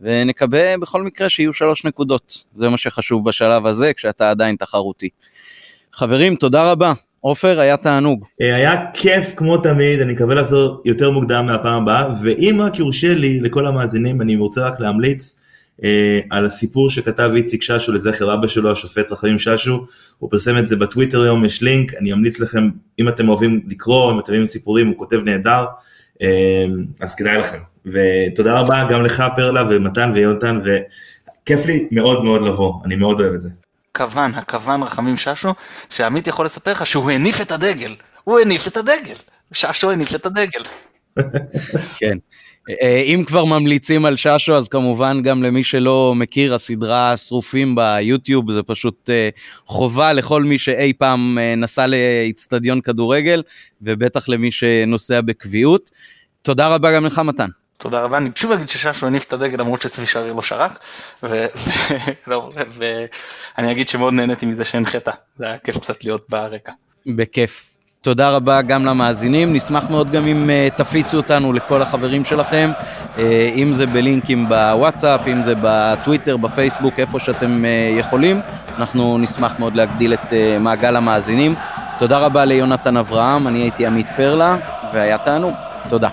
A: ונקווה בכל מקרה שיהיו שלוש נקודות, זה מה שחשוב בשלב הזה כשאתה עדיין תחרותי. חברים, תודה רבה. עופר, היה תענוג.
B: אה, היה כיף כמו תמיד, אני מקווה לחזור יותר מוקדם מהפעם הבאה, ואם רק יורשה לי לכל המאזינים, אני רוצה רק להמליץ אה, על הסיפור שכתב איציק ששו לזכר אבא שלו, השופט רחמים ששו, הוא פרסם את זה בטוויטר היום, יש לינק, אני אמליץ לכם, אם אתם אוהבים לקרוא, אם אתם אוהבים סיפורים, הוא כותב נהדר, אה, אז כדאי לכם. ותודה רבה גם לך פרלה ומתן ויונתן וכיף לי מאוד מאוד לבוא, אני מאוד אוהב את זה.
C: כוון, הכוון רחמים ששו, שעמית יכול לספר לך שהוא הניף את הדגל, הוא הניף את הדגל, ששו הניף את הדגל.
A: כן. אה, אם כבר ממליצים על ששו אז כמובן גם למי שלא מכיר הסדרה שרופים ביוטיוב זה פשוט אה, חובה לכל מי שאי פעם אה, נסע לאיצטדיון כדורגל ובטח למי שנוסע בקביעות. תודה רבה גם לך מתן.
C: תודה רבה, אני שוב אגיד שששו הניף את הדגל למרות שצבי שריר לא שרק, ואני אגיד שמאוד נהניתי מזה שהנחית, זה היה כיף קצת להיות ברקע.
A: בכיף. תודה רבה גם למאזינים, נשמח מאוד גם אם uh, תפיצו אותנו לכל החברים שלכם, uh, אם זה בלינקים בוואטסאפ, אם זה בטוויטר, בפייסבוק, איפה שאתם uh, יכולים, אנחנו נשמח מאוד להגדיל את uh, מעגל המאזינים. תודה רבה ליונתן אברהם, אני הייתי עמית פרלה, והיה תענוג. תודה.